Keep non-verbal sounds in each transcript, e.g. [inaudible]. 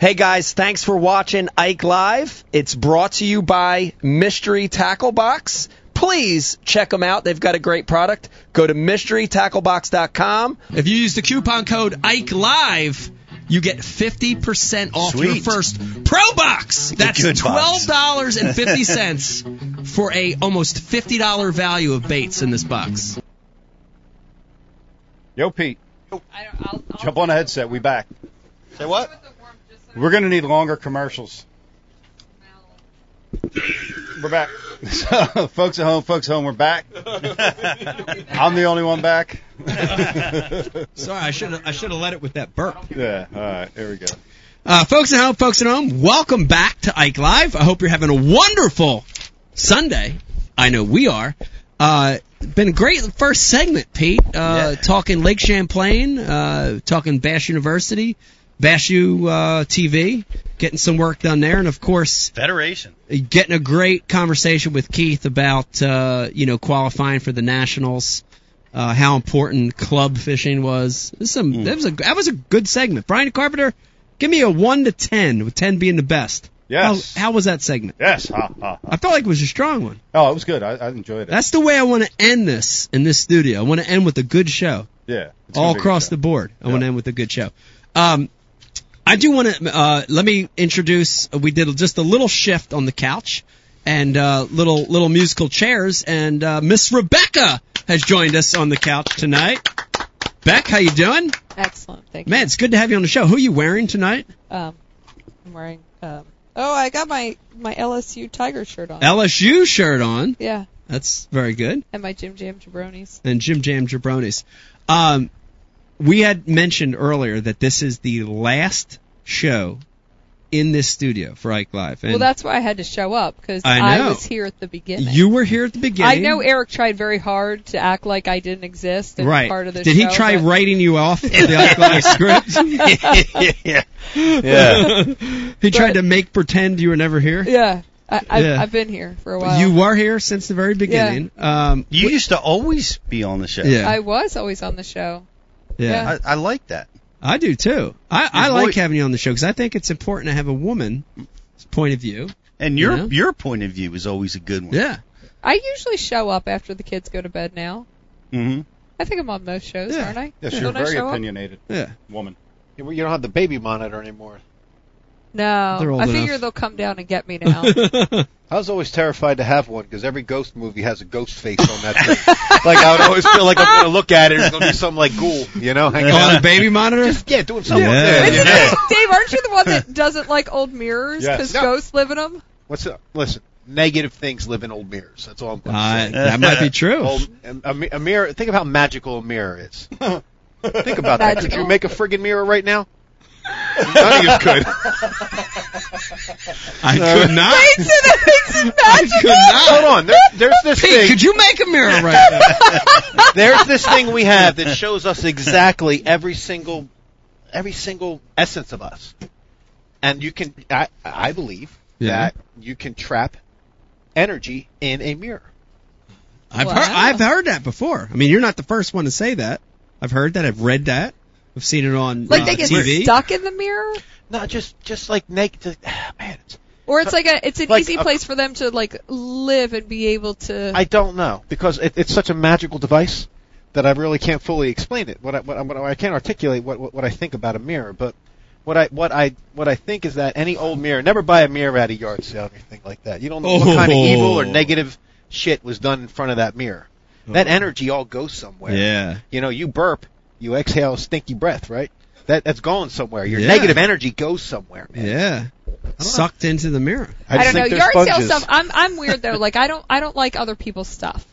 Hey guys, thanks for watching Ike Live. It's brought to you by Mystery Tackle Box. Please check them out. They've got a great product. Go to mysterytacklebox.com. If you use the coupon code Ike Live, you get 50% off your first Pro Box. That's $12.50 [laughs] for a almost $50 value of baits in this box. Yo, Pete, jump on the headset. We back. Say what? We're gonna need longer commercials. We're back. So, [laughs] folks at home, folks at home, we're back. [laughs] I'm the only one back. [laughs] Sorry, I should I should have let it with that burp. yeah. All right. Here we go. Uh, folks at home, folks at home, welcome back to Ike Live. I hope you're having a wonderful Sunday. I know we are. Uh, been a great first segment, Pete. Uh, talking Lake Champlain, uh, talking Bass University, Bass U uh, TV, getting some work done there, and of course, Federation. getting a great conversation with Keith about uh, you know qualifying for the nationals, uh, how important club fishing was. This is some that was a that was a good segment. Brian Carpenter, give me a one to ten, with ten being the best. Yes. How, how was that segment? Yes. Ha, ha, ha. I felt like it was a strong one. Oh, it was good. I, I enjoyed it. That's the way I want to end this in this studio. I want to end with a good show yeah. all across the board. I want to end with a good show. Um, I do want to uh, let me introduce. We did just a little shift on the couch and uh, little little musical chairs, and uh, Miss Rebecca has joined us on the couch tonight. Beck, how you doing? Excellent, thank you. Man, it's good to have you on the show. Who are you wearing tonight? Um, I'm wearing. Um, oh, I got my my LSU Tiger shirt on. LSU shirt on. yeah, That's very good. and my Jim Jam jabronis. and Jim Jam Jabronis. Um, we had mentioned earlier that this is the last show in this studio for Ike Live. And well, that's why I had to show up because I know. was here at the beginning. you were here at the beginning. I know Eric tried very hard to act like I didn't exist and Right. part of the Did show. he try but- writing you off of the Ike Live script? yeah. [laughs] Yeah. he tried to make pretend you were never here. Yeah, I, I've, Yeah. I've been here for a while. You were here since the very beginning. Um, You used to always be on the show. yeah, I was always on the show. Yeah, yeah. I, I like that. I do too. I, I like having you on the show because I think it's important to have a woman's point of view. And your You know? your point of view is always a good one. Yeah. I usually show up after the kids go to bed now. Mm hmm I think I'm on most shows, Yeah. aren't I? Yes, Don't you're a I very show up? opinionated Yeah. woman. You you don't have the baby monitor anymore. No, They're I figure enough. they'll come down and get me now. [laughs] I was always terrified to have one because every ghost movie has a ghost face on that thing. [laughs] like I would always feel like I'm going to look at it. And it's going to be something like ghoul, you know, hanging On on. the baby monitor? Just yeah, doing something. Yeah. Yeah. Isn't yeah. it- Dave, aren't you the one that doesn't like old mirrors Yes. because No. ghosts live in them? What's up? Listen, negative things live in old mirrors. That's all I'm going to Uh, say. that might be true. Old, a, a mirror. Think of how magical a mirror is. [laughs] think about that. Could you make a friggin' mirror right now? None of you could. I could not. Wait, so that makes it I magical? could not. Hold on. There, there's this Pete, thing. could you make a mirror right now? [laughs] There's this thing we have that shows us exactly every single, every single essence of us, and you can. I, I believe Yeah. that you can trap energy in a mirror. I've Wow. heard I've heard that before. I mean, you're not the first one to say that. I've heard that. I've read that. I've seen it on Like uh, they get TV. stuck in the mirror? No, just just like naked. [sighs] Man, it's, Or it's like a it's an Like easy a- place for them to like live and be able to I don't know because it, it's such a magical device that I really can't fully explain it. What I, what I, what I can't articulate what, what what I think about a mirror, but what I what I what I think is that any old mirror, never buy a mirror at a yard sale or anything like that. You don't know what kind of Oh. evil or negative shit was done in front of that mirror. That energy all goes somewhere. Yeah. You know, you burp, you exhale stinky breath, right? That that's going somewhere. Your Yeah. negative energy goes somewhere. Man. Yeah. Sucked into the mirror. I, I, don't know. think they're Yard sale stuff. I'm I'm weird though. Like I don't I don't like other people's stuff.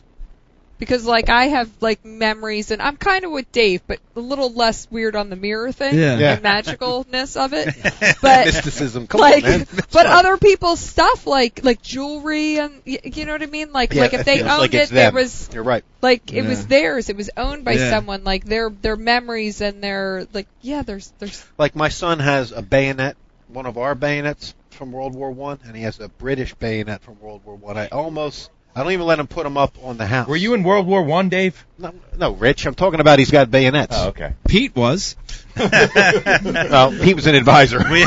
Because like I have like memories and I'm kind of with Dave, but a little less weird on the mirror thing Yeah. Yeah. and magicalness of it. [laughs] But mysticism. Come like, on, man. [laughs] but other people's stuff like like jewelry and y- you know what I mean. Like Yeah, like if it they feels owned like it, it's there them. was You're right. like it Yeah. was theirs. It was owned by Yeah. someone. Like their their memories and their like yeah. There's there's Like my son has a bayonet, one of our bayonets from World War One, and he has a British bayonet from World War One. I almost, I don't even let him put them up on the house. Were you in World War One, Dave? No, no, Rich. I'm talking about he's got bayonets. Oh, okay. Pete was. [laughs] well, he was an advisor. we, [laughs]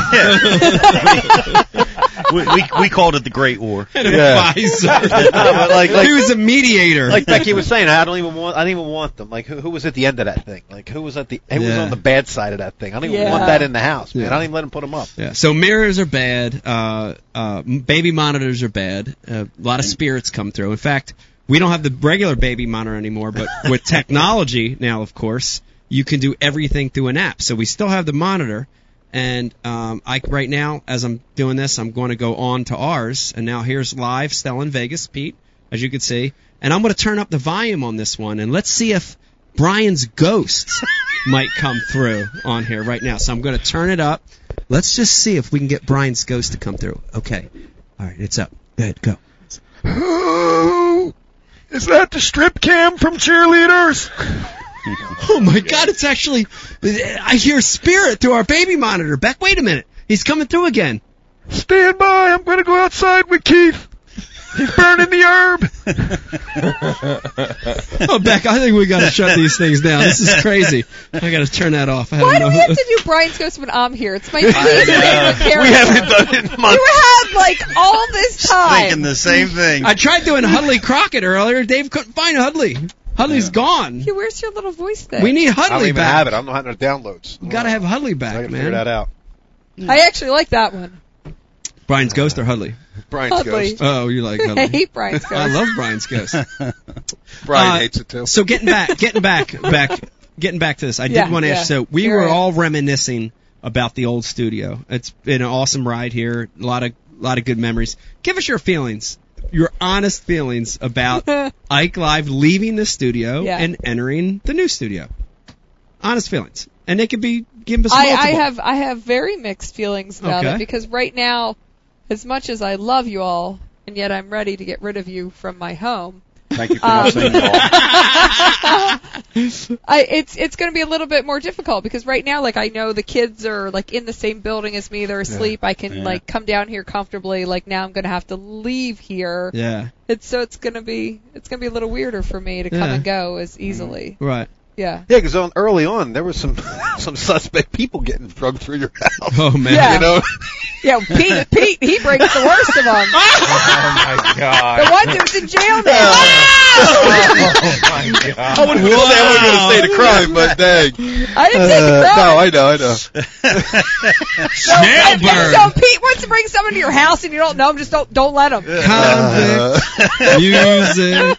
we, we, we called it the Great War. An Yeah. advisor. [laughs] No, like, like, he was a mediator. like Becky was saying, I don't even want. I don't even want them. Like, who, who was at the end of that thing? Like, who was at the? Who was on the bad side of that thing? I don't even Yeah. want that in the house, man. Yeah. I don't even let him put them up. Yeah. So mirrors are bad. Uh, uh, baby monitors are bad. Uh, a lot of spirits come through. In fact, we don't have the regular baby monitor anymore, but [laughs] with technology now, of course, you can do everything through an app. So we still have the monitor. And um, I right now, as I'm doing this, I'm going to go on to ours. And now here's live Stella in Vegas, Pete, as you can see. And I'm going to turn up the volume on this one, and let's see if Brian's ghost [laughs] might come through on here right now. So I'm going to turn it up. Let's just see if we can get Brian's ghost to come through. Okay. All right, it's up. Go ahead, [gasps] [laughs] go. Is that the strip cam from cheerleaders? Oh my God! It's actually I hear spirit through our baby monitor. Beck, wait a minute. He's coming through again. Stand by, I'm gonna go outside with Keith. He's burning the herb. Oh, Beck, I think we got to shut these things down. This is crazy. I got to turn that off. I Why don't we know. have to do Brian's Ghost when I'm here? It's my least favorite character. We haven't done it in months. You had like all this time. Thinking the same thing. I tried doing Hudley Crockett earlier. Dave couldn't find Hudley. Hudley's gone. Hey, where's your little voice thing? We need Hudley back. I don't Hudley even back. have it. I don't know how to downloads. You got to have Hudley back, I back, gotta man. figure that out. I actually like that one. Brian's ghost or Hudley? Brian's Hudley. ghost. Oh, you like I hate Brian's Ghost. I love Brian's ghost. [laughs] Brian Uh, hates it too. So getting back, getting back, [laughs] back, getting back to this, I Yeah, did want to yeah. ask. So we Here were I am. all reminiscing about the old studio. It's been an awesome ride here. A lot of, lot of good memories. Give us your feelings, your honest feelings about [laughs] Ike Live leaving the studio Yeah. and entering the new studio. Honest feelings, and they could be give us I, multiple. I have I have very mixed feelings about Okay. it because right now, as much as I love you all, and yet I'm ready to get rid of you from my home. Thank you for Um, not saying. [laughs] I, it's it's going to be a little bit more difficult because right now, like I know the kids are like in the same building as me. They're asleep. I can Yeah. like come down here comfortably. Like now, I'm going to have to leave here. yeah, It's so it's going to be it's going to be a little weirder for me to come and go as easily. right. Yeah. Yeah, because on, early on there was some [laughs] some suspect people getting drugged through your house. Oh man. Yeah. You know, Yeah. Pete Pete he brings the worst of them. [laughs] oh my god. The one who's in jail now. Oh. oh my god. I wouldn't Wow. say I wasn't gonna say the crime, but dang. I didn't say the uh, crime. no, I know, I know. [laughs] And so Pete wants to bring someone to your house and you don't know him, just don't don't let him. Convict uh, music.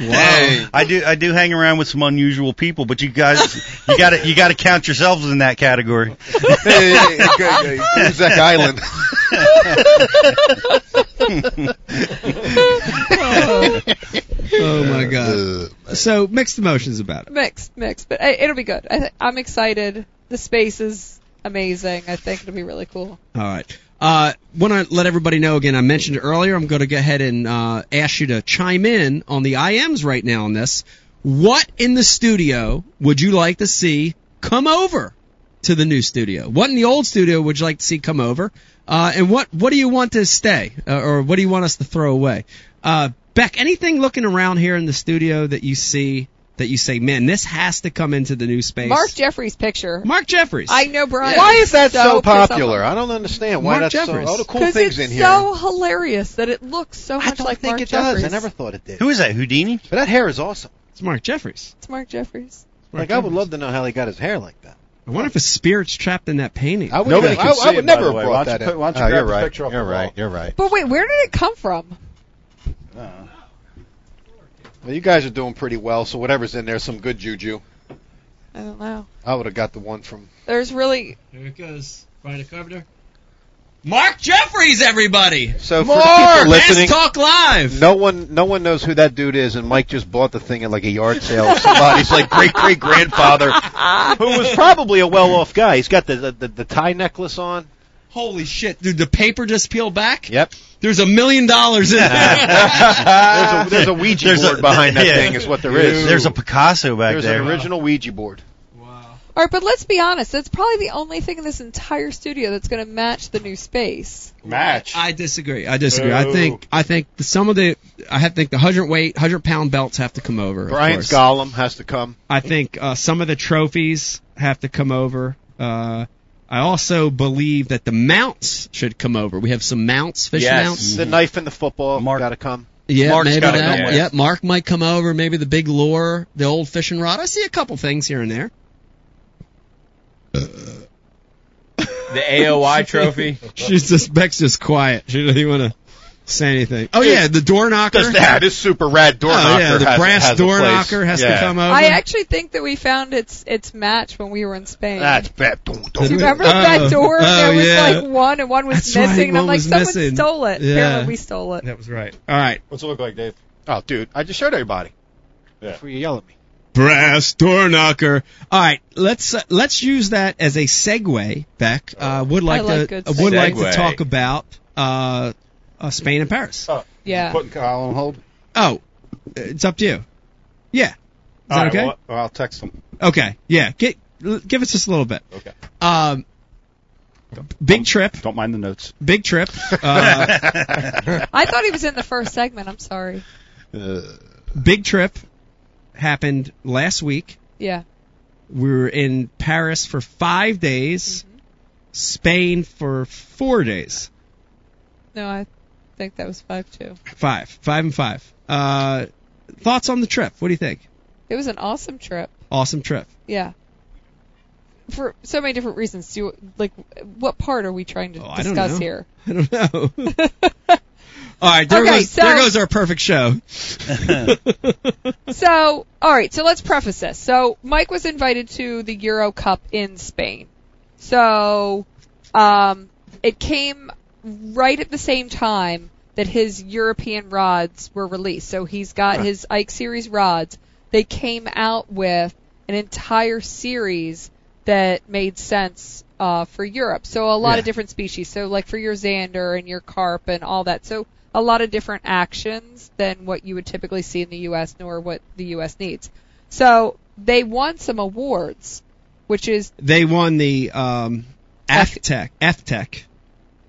Wow. I do I do hang around with some unusual people, but you guys you got to you got to count yourselves in that category. hey, hey, hey, hey, hey, Zach [laughs] Island. Oh my god. So mixed emotions about it. Mixed, mixed, but uh, it'll be good. I th- I'm excited. The space is amazing. I think it'll be really cool. All right. Uh, want to let everybody know again. I mentioned earlier. I'm going to go ahead and uh, ask you to chime in on the IMs right now on this. What in the studio would you like to see come over to the new studio? What in the old studio would you like to see come over? Uh, and what what do you want to stay, uh, or what do you want us to throw away? Uh, Beck, anything looking around here in the studio that you see that you say, man, this has to come into the new space? Mark Jeffries' picture. Mark Jeffries. I know Brian. why is that so, pissed off popular? I don't understand why Mark that's Jeffers. so. All the cool Because things it's in here. so hilarious that it looks so much I much don't like think Mark it Jeffries. does. I never thought it did. Who is that? Houdini? But that hair is awesome. It's Mark Jeffries. It's Mark Jeffries. Like I would love to know how he got his hair like that. I wonder if his spirit's trapped in that painting. I would, Nobody I, can I, see would it, never have brought that you in. put- why don't you oh, grab you're right. picture You're the right. wall? You're right. But wait, where did it come from? Uh, Well, you guys are doing pretty well. So whatever's in there, some good juju. I don't know. I would have got the one from. There's really Here it goes. Find a carpenter. Mark Jeffries, everybody. So for the Mark, people listening, Talk Live. no one, no one knows who that dude is, and Mike just bought the thing at like a yard sale. of [laughs] Somebody's like great great grandfather, who was probably a well off guy. He's got the, the the the tie necklace on. Holy shit, dude! The paper just peeled back. Yep. There's a million dollars in [laughs] there. There's a there's a [laughs] Ouija There's a- board behind that yeah. thing. Is what there is. There's a Picasso back There's there. an original Ouija board. wow. All right, but let's be honest. That's probably the only thing in this entire studio that's going to match the new space. Match. I disagree. I disagree. I think I think some of the I have- think the hundred weight, hundred pound belts have to come over. of Brian's course. Gollum has to come. I think uh, some of the trophies have to come over. Uh, I also believe that the mounts should come over. We have some mounts, fishing Yes. mounts. The knife and the football Mark- got to come. Yeah, Mark's maybe gotta that. come. Yeah, Mark might come over. Maybe the big lure, the old fishing rod. I see a couple things here and there. The AOY trophy. [laughs] She's just Beck's just quiet. She doesn't even want to say anything. Oh yeah, the door knocker. Does that? This super rad door oh knocker yeah, the has, brass has door knocker has to come over. I actually think that we found its its match when we were in Spain. That's bad. Don't, Do don't. you remember Oh. that door? Oh, there was yeah. like one and one was That's right, missing, and I'm one like, someone missing. stole it. Yeah. Apparently, we stole it. that was right. All right, What's it look like, Dave? Oh, dude, I just showed everybody. Yeah. Before you yell at me. brass door knocker. All right, let's uh, let's use that as a segue. Beck uh, would like, I like to good uh, would like to talk about uh, uh, Spain and Paris. Oh, Yeah. Putting Kyle on hold. Oh, it's up to you. Yeah, is that All right, okay? well, I'll text him. Okay, yeah. Get, give us just a little bit. Okay. Um, big trip, Don't mind the notes. big trip. [laughs] Uh, [laughs] I thought he was in the first segment. I'm sorry. Uh, big trip happened last week. Yeah. We were in Paris for five days, Spain for four days. No, I think that was five too. Five, five and five. Uh, thoughts on the trip? What do you think? It was an awesome trip. Awesome trip. Yeah. For so many different reasons. Do you, like what part are we trying to Oh, I don't discuss know. here? [laughs] I don't know. [laughs] All right, there Okay, goes so- there goes our perfect show. [laughs] So, all right. So let's preface this. So Mike was invited to the Euro Cup in Spain. So, um, it came right at the same time that his European rods were released. So he's got his Ike Series rods. They came out with an entire series that made sense uh, for Europe. So a lot Yeah. of different species. So like for your zander and your carp and all that. So a lot of different actions than what you would typically see in the U.S. nor what the U.S. needs. So they won some awards, which is They won the um, FTech.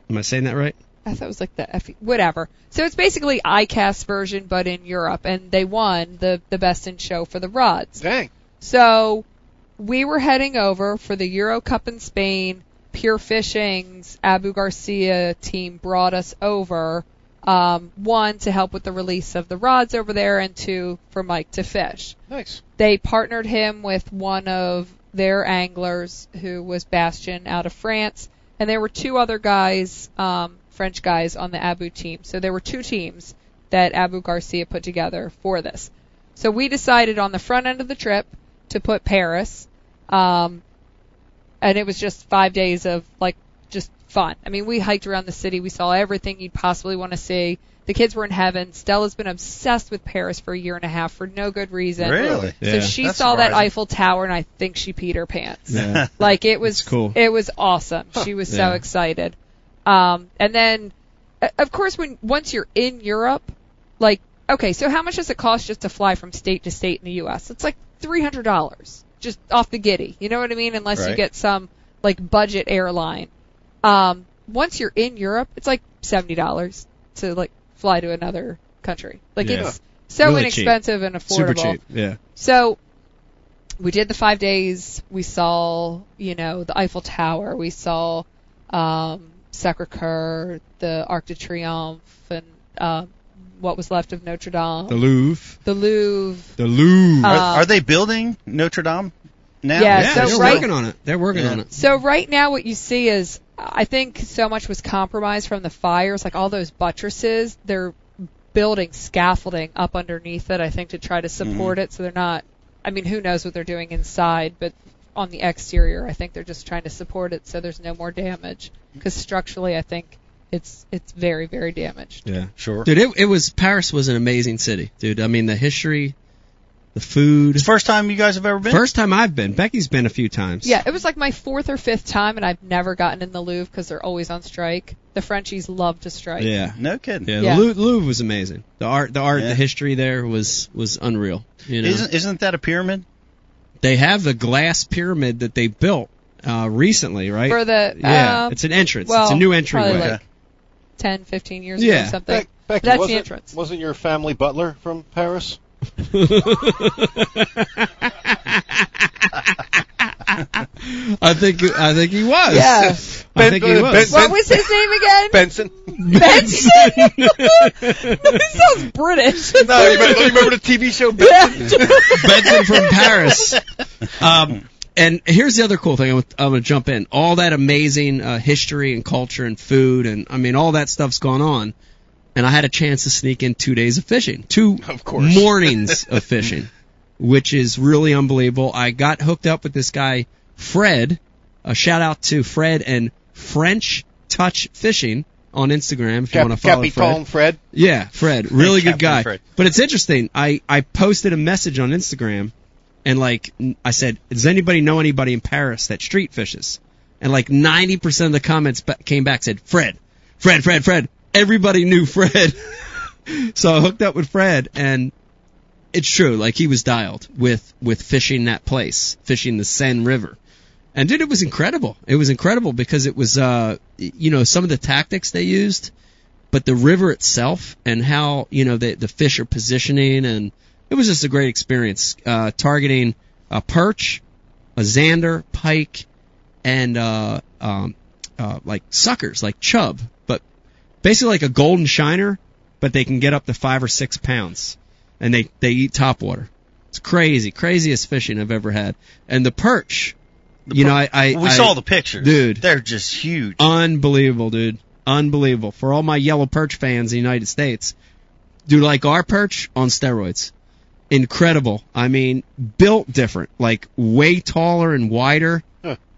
FTech. Am I saying that right? I thought it was like the F whatever. So it's basically ICAST version, but in Europe, and they won the the best in show for the rods. Dang. So we were heading over for the Euro Cup in Spain. Pure Fishing's Abu Garcia team brought us over. Um, one to help with the release of the rods over there, and two for Mike to fish. Nice. They partnered him with one of their anglers who was Bastion out of France, and there were two other guys, um, French guys on the Abu team. So there were two teams that Abu Garcia put together for this. So we decided on the front end of the trip to put Paris, um, and it was just five days of like just fun. I mean, we hiked around the city, we saw everything you'd possibly want to see. The kids were in heaven. Stella's been obsessed with Paris for a year and a half for no good reason. Really? So Yeah. she That's saw that. Eiffel Tower, and I think she peed her pants. Yeah. [laughs] Like it was That's cool. It was awesome. She was so Yeah. excited. Um, and then, uh, of course, when once you're in Europe, like okay, so how much does it cost just to fly from state to state in the U.S.? It's like three hundred dollars just off the giddy. You know what I mean? Unless you get some like budget airline. Um, once you're in Europe, it's like seventy dollars to like fly to another country. Like Yeah. it's so Really cheap. inexpensive and affordable. Super cheap. Yeah. So we did the five days. We saw, you know, the Eiffel Tower. We saw um, Sacre Coeur, the Arc de Triomphe, and uh, what was left of Notre Dame, The Louvre. the Louvre. The Louvre. Uh, Are, are they building Notre Dame now? Yeah, yeah, so they're right- working on it. They're working Yeah. on it. So right now, what you see is, I think so much was compromised from the fires. Like all those buttresses, they're building scaffolding up underneath it. I think to try to mm-hmm. support it, so they're not. I mean, who knows what they're doing inside, but on the exterior, I think they're just trying to support it so there's no more damage. Because structurally, I think it's it's very very damaged. Yeah. Sure. Dude, it, it was Paris was an amazing city, dude. I mean, the history, the food. It's the first time you guys have ever been? First time I've been. Becky's been a few times. Yeah, it was like my fourth or fifth time, and I've never gotten in the Louvre because they're always on strike. The Frenchies love to strike. Yeah. No kidding. Yeah, Yeah. the Lou- Louvre was amazing. The art, the art, Yeah. the history there was was unreal. You know, Isn't isn't that a pyramid? they have the glass pyramid that they built uh, recently, right? For the yeah, um, it's an entrance. well, it's a new probably entryway. like 10, 15 years ago Yeah. or something. Beck, Becky, That's the wasn't, entrance. wasn't your family butler from Paris? I think I think he was. Yeah. I think he was. Ben- What was his name again? Benson. Benson. [laughs] [laughs] that sounds British. no, you remember, you remember the TV show Benson? [laughs] Benson from Paris. Um, and here's the other cool thing. I'm, I'm going to jump in. All that amazing uh, history and culture and food, and I mean, all that stuff's gone on. And I had a chance to sneak in two days of fishing, two [laughs] Of course. mornings of [laughs] fishing, which is really unbelievable. I got hooked up with this guy, Fred. A shout out to Fred and French Touch Fishing on Instagram if you want to follow Fred. Capitan Fred. Yeah, Fred, really good guy. Fred. But it's interesting. I I posted a message on Instagram, and like I said, does anybody know anybody in Paris that street fishes? And like 90% of the comments came back said Fred, Fred, Fred, Fred. Everybody knew Fred. [laughs] so I hooked up with Fred, and it's true. Like he was dialed with with fishing that place, fishing the Seine River. And dude, it was incredible. It was incredible because it was, uh, you know, some of the tactics they used, but the river itself and how you know the the fish are positioning, and it was just a great experience. Uh, targeting a perch, a zander, pike, and uh, um, uh, like suckers, like chub, basically like a golden shiner, but they can get up to five or six pounds, and they they eat top water. It's crazy, craziest fishing I've ever had. And the perch, you know, I, I we I- saw the pictures, dude. They're just huge. Unbelievable, dude. Unbelievable. For all my yellow perch fans in the United States, dude, like our perch on steroids. Incredible. I mean, built different, like way taller and wider.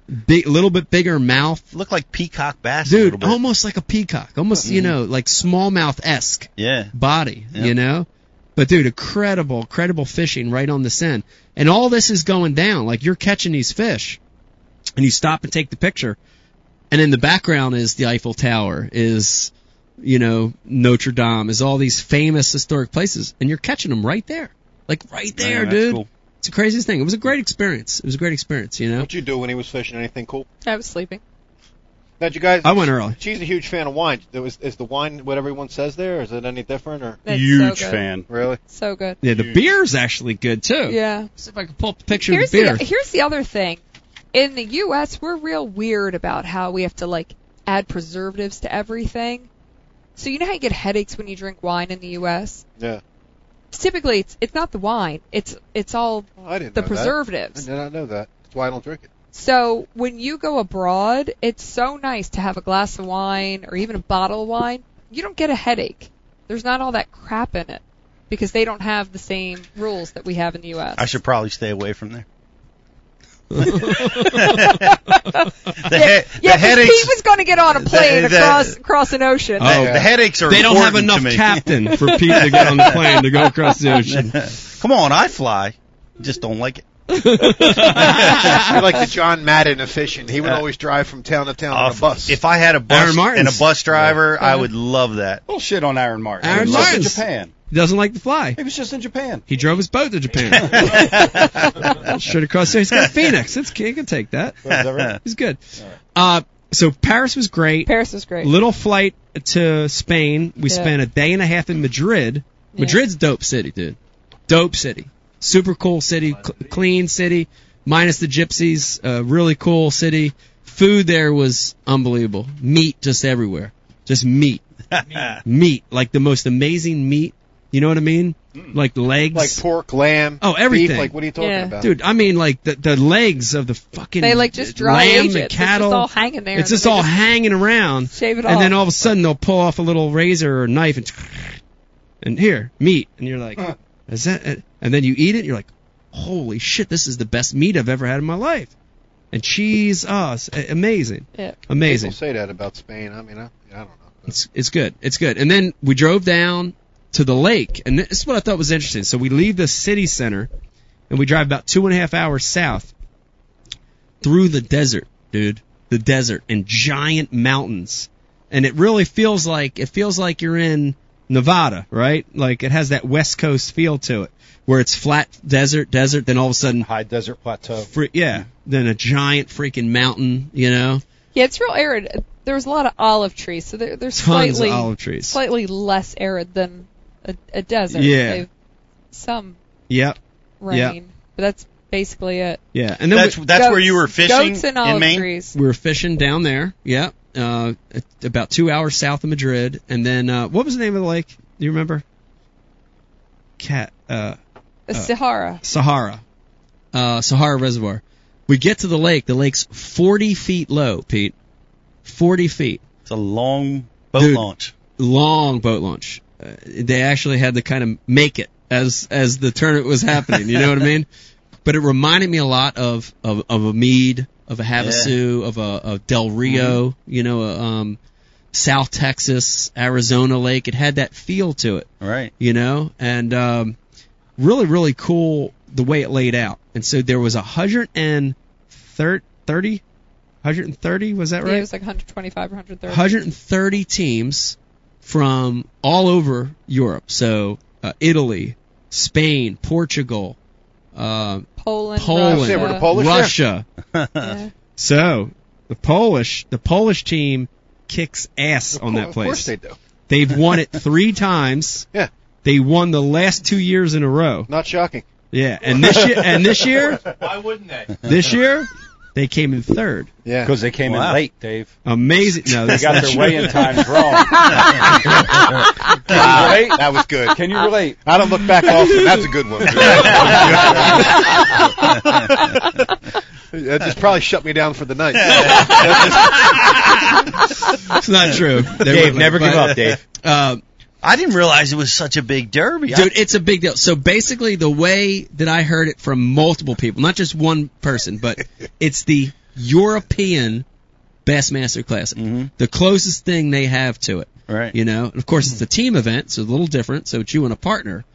Big, a little bit bigger mouth. Look like peacock bass. Dude, almost like a peacock, almost you mm-hmm. know, like smallmouth esque Yeah. body, Yep. you know? But dude, incredible, incredible fishing right on the Seine. And all this is going down. Like you're catching these fish and you stop and take the picture. And in the background is the Eiffel Tower, is, you know, Notre Dame, is all these famous historic places. And you're catching them right there. Like right there, Yeah, dude. cool. It's the craziest thing. It was a great experience. It was a great experience, you know? What'd you do when he was fishing? Anything cool? I was sleeping. Now, did you guys? I went early. She's a huge fan of wine. Is, is the wine what everyone says there? Is it any different or It's Huge so fan. really? So good. Yeah, the beer's actually good too. Yeah. See if I can pull up a picture Here's of the beer. the here's the other thing. In the U.S., we're real weird about how we have to like add preservatives to everything. So you know how you get headaches when you drink wine in the U.S. Yeah. Typically, it's it's not the wine. It's it's all Oh, I didn't the know that. preservatives. I did not know that. That's why I don't drink it. So when you go abroad, it's so nice to have a glass of wine or even a bottle of wine. You don't get a headache. There's not all that crap in it because they don't have the same rules that we have in the U.S. I should probably stay away from there. [laughs] the yeah, he- yeah, the 'cause headaches. Pete was going to get on a plane the- the- across across an ocean. Oh, the, the headaches are They don't have enough captain for [laughs] Pete to get on the plane to go across the ocean. Come on, I fly. Just don't like it. [laughs] You're like the John Madden of fishing. He would Uh, always drive from town to town on a bus. If I had a Aaron bus Martens. and a bus driver, I would love that. Bullshit on Aaron Martin. Aaron he was just in Japan. He doesn't like to fly. He was just in Japan. He drove his boat to Japan. [laughs] Should have crossed there. He's got Phoenix. It's, he can take that. Is that right? He's good. Uh, so Paris was great. Paris was great. Little flight to Spain. We Yeah. spent a day and a half in Madrid. Yeah. Madrid's dope city, dude. Dope city. Super cool city. Cl- clean city. Minus the gypsies. Uh, really cool city. Food there was unbelievable. Meat just everywhere. Just meat. [laughs] meat. Like the most amazing meat. You know what I mean? Like legs. like pork, lamb, Oh, everything. beef. Like what are you talking Yeah. about? Dude, I mean, like the the legs of the fucking They like just dry lamb age it. and It's cattle. just all hanging there. It's and just then all they hanging around, shave it and off. then all of a sudden they'll pull off a little razor or knife and and here meat, and you're like, is that? It? And then you eat it, and you're like, holy shit, this is the best meat I've ever had in my life. And cheese, oh, amazing, Yeah. amazing. People say that about Spain. I mean, I, I don't know. It's it's good. It's good. And then we drove down to the lake, and this is what I thought was interesting. So we leave the city center, and we drive about two and a half hours south through the desert, dude. The desert and giant mountains, and it really feels like it feels like you're in Nevada, right? Like it has that West Coast feel to it, where it's flat desert, desert, then all of a sudden, High desert plateau. fre- yeah, then a giant freaking mountain, you know, Yeah, it's real arid. There's a lot of olive trees, so there, there's tons slightly of olive trees. slightly less arid than a, a desert. Yeah. They've some Yep, rain, Yeah. but that's basically it. yeah, and then That's we, that's where you were fishing Goats and in olive Maine. trees. we were fishing down there. Yeah, uh, about two hours south of Madrid, and then uh, what was the name of the lake? Do you remember? Cat. Uh, The Cijara. Cijara, uh, Cijara Reservoir. We get to the lake. The lake's 40 feet low, Pete. 40 feet. It's a long boat Dude. launch. Long boat launch. Uh, they actually had to kind of make it as as the tournament was happening. You know what I mean? [laughs] But it reminded me a lot of of, of a Mead, of a Havasu, of a, a Del Rio. You know, a, um, South Texas, Arizona lake. It had that feel to it Right. you know, and um, really, really cool the way it laid out. And so there was a hundred and thirty, hundred and thirty, was that right? Yeah, it was like 125 or 130. 130 teams from all over Europe. So uh, Italy, Spain, Portugal, uh, Poland, Poland, Yeah, we're Russia. Polish. [laughs] Russia. yeah. So the Polish, the Polish team kicks ass on that place. Of place. course they do. They've won it three times. [laughs] Yeah. They won the last two years in a row. Not shocking. Yeah, and this year, and this year, [laughs] Why wouldn't they? this year, they came in third. Yeah. Because they came Wow. in late, Dave. Amazing. No, They that's got not their true. weigh-in times [laughs] wrong. Can you relate? That was good. Can you relate? I don't look back often. That's a good one. [laughs] that just probably shut me down for the night. It's not true. They Dave, were- never give but, up, Dave. Uh, I didn't realize it was such a big derby. Dude, it's a big deal. So basically, the way that I heard it from multiple people, not just one person, but [laughs] it's the European Bassmaster Classic, Mhm. the closest thing they have to it. right. You know, of course, it's a team event, so it's a little different. So it's you and a partner,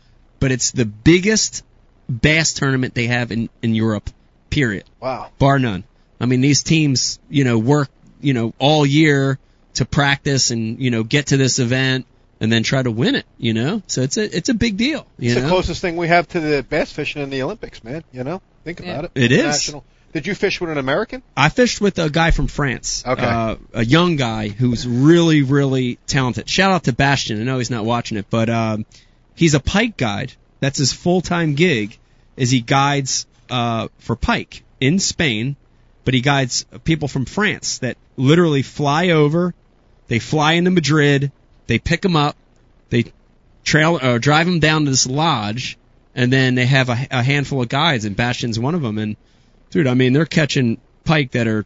but it's the biggest bass tournament they have in in Europe. Period, wow. bar none. I mean, these teams, you know, work, you know, all year to practice and you know get to this event and then try to win it. You know, so it's a it's a big deal. You It's know, the closest thing we have to the bass fishing in the Olympics, man. You know, think Yeah. about it. It is. Did you fish with an American? I fished with a guy from France. Okay. Uh, a young guy who's really, really talented. Shout out to Bastion. I know he's not watching it, but um, he's a pike guide. That's his full-time gig. Is he guides uh, for pike in Spain, but he guides people from France that literally fly over. They fly into Madrid. They pick them up. They trail or drive them down to this lodge, and then they have a, a handful of guides, and Bastion's one of them. And dude, I mean, they're catching pike that are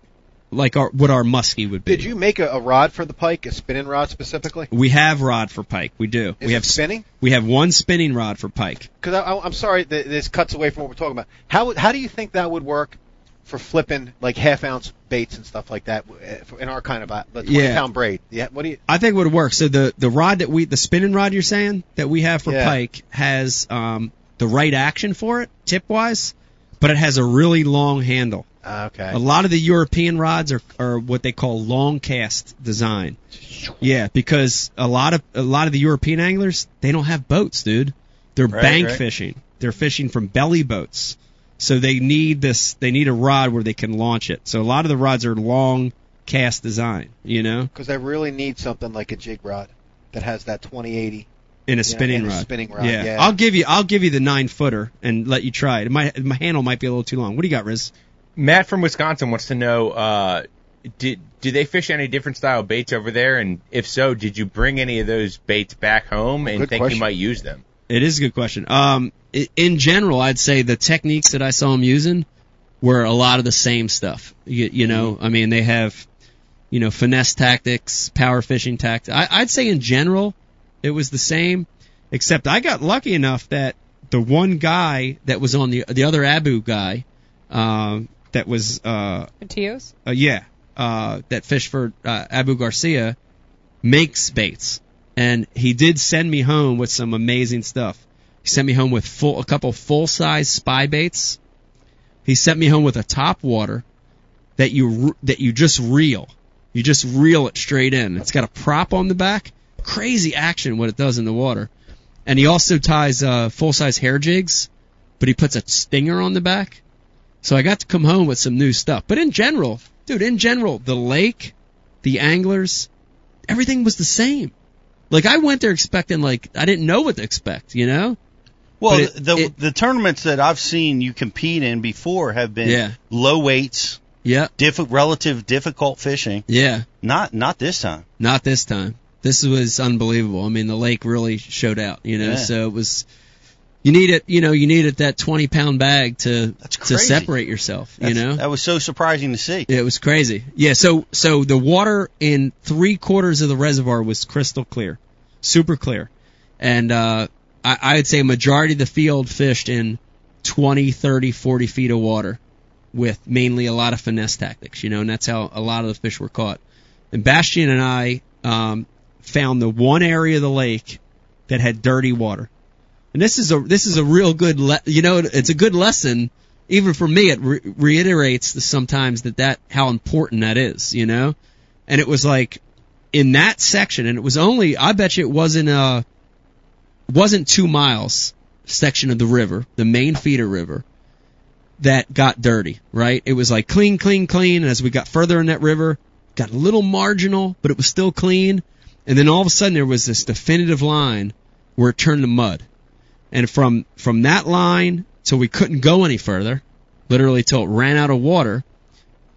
like our, what our muskie would be. Did you make a, a rod for the pike, a spinning rod specifically? We have rod for pike. We do. Is we have spinning? We have one spinning rod for pike. Because I, I'm sorry, this cuts away from what we're talking about. How how do you think that would work for flipping like half ounce baits and stuff like that uh, in our kind of a twenty Yeah. pound braid? Yeah. What do you? I think it would work. So the the rod that we the spinning rod you're saying that we have for Yeah. pike has um the right action for it tip wise, but it has a really long handle. Uh, okay. A lot of the European rods are are what they call long cast design. Yeah, because a lot of a lot of the European anglers they don't have boats, dude. They're Right, bank right. fishing. They're fishing from belly boats. So they need this they need a rod where they can launch it. So a lot of the rods are long cast design, you know, Because they really need something like a jig rod that has that 2080. in a Yeah, spinning in a rod. spinning rod, Yeah. yeah. I'll give you I'll give you the 9 footer and let you try it. it might, my handle might be a little too long. What do you got, Riz? Matt from Wisconsin wants to know, uh, did do they fish any different style baits over there? And if so, did you bring any of those baits back home and Good think question. you might use them? It is a good question. Um, in general, I'd say the techniques that I saw them using were a lot of the same stuff. You, you know, I mean, they have, you know, finesse tactics, power fishing tactics. I, I'd say in general, it was the same, except I got lucky enough that the one guy that was on the the other Abu guy, um, that was uh, Matios? uh, yeah, uh, that fished for uh, Abu Garcia makes baits, and he did send me home with some amazing stuff. He sent me home with full a couple full size spy baits. He sent me home with a top water that you that you just reel. You just reel it straight in. It's got a prop on the back, crazy action what it does in the water. And he also ties uh, full size hair jigs, but he puts a stinger on the back. So I got to come home with some new stuff. But in general, dude, in general, the lake, the anglers, everything was the same. Like I went there expecting like I didn't know what to expect, you know? Well, it- the it- the tournaments that I've seen you compete in before have been Yeah. low weights, Yeah, diff- relative difficult fishing. yeah. Not not this time. Not this time. This was unbelievable. I mean, the lake really showed out, you know. Yeah. So it was. You need it. you know, you needed that 20 pound bag to to separate yourself, you know. that was so surprising to see. It was crazy. Yeah, so so the water in three quarters of the reservoir was crystal clear, super clear, and uh, I, I'd say a majority of the field fished in 20, 30, 40 feet of water, with mainly a lot of finesse tactics, you know, and that's how a lot of the fish were caught. And Bastian and I um, found the one area of the lake that had dirty water, and this is a this is a real good le- you know it's a good lesson even for me, it re- reiterates the, sometimes that that how important that is, you know. And it was like in that section, and it was only I bet you it wasn't uh wasn't two miles section of the river, the main feeder river, that got dirty, right? It was like clean, clean, clean. And as we got further in that river, got a little marginal, but it was still clean. And then all of a sudden there was this definitive line where it turned to mud. And from from that line till we couldn't go any further, literally till it ran out of water,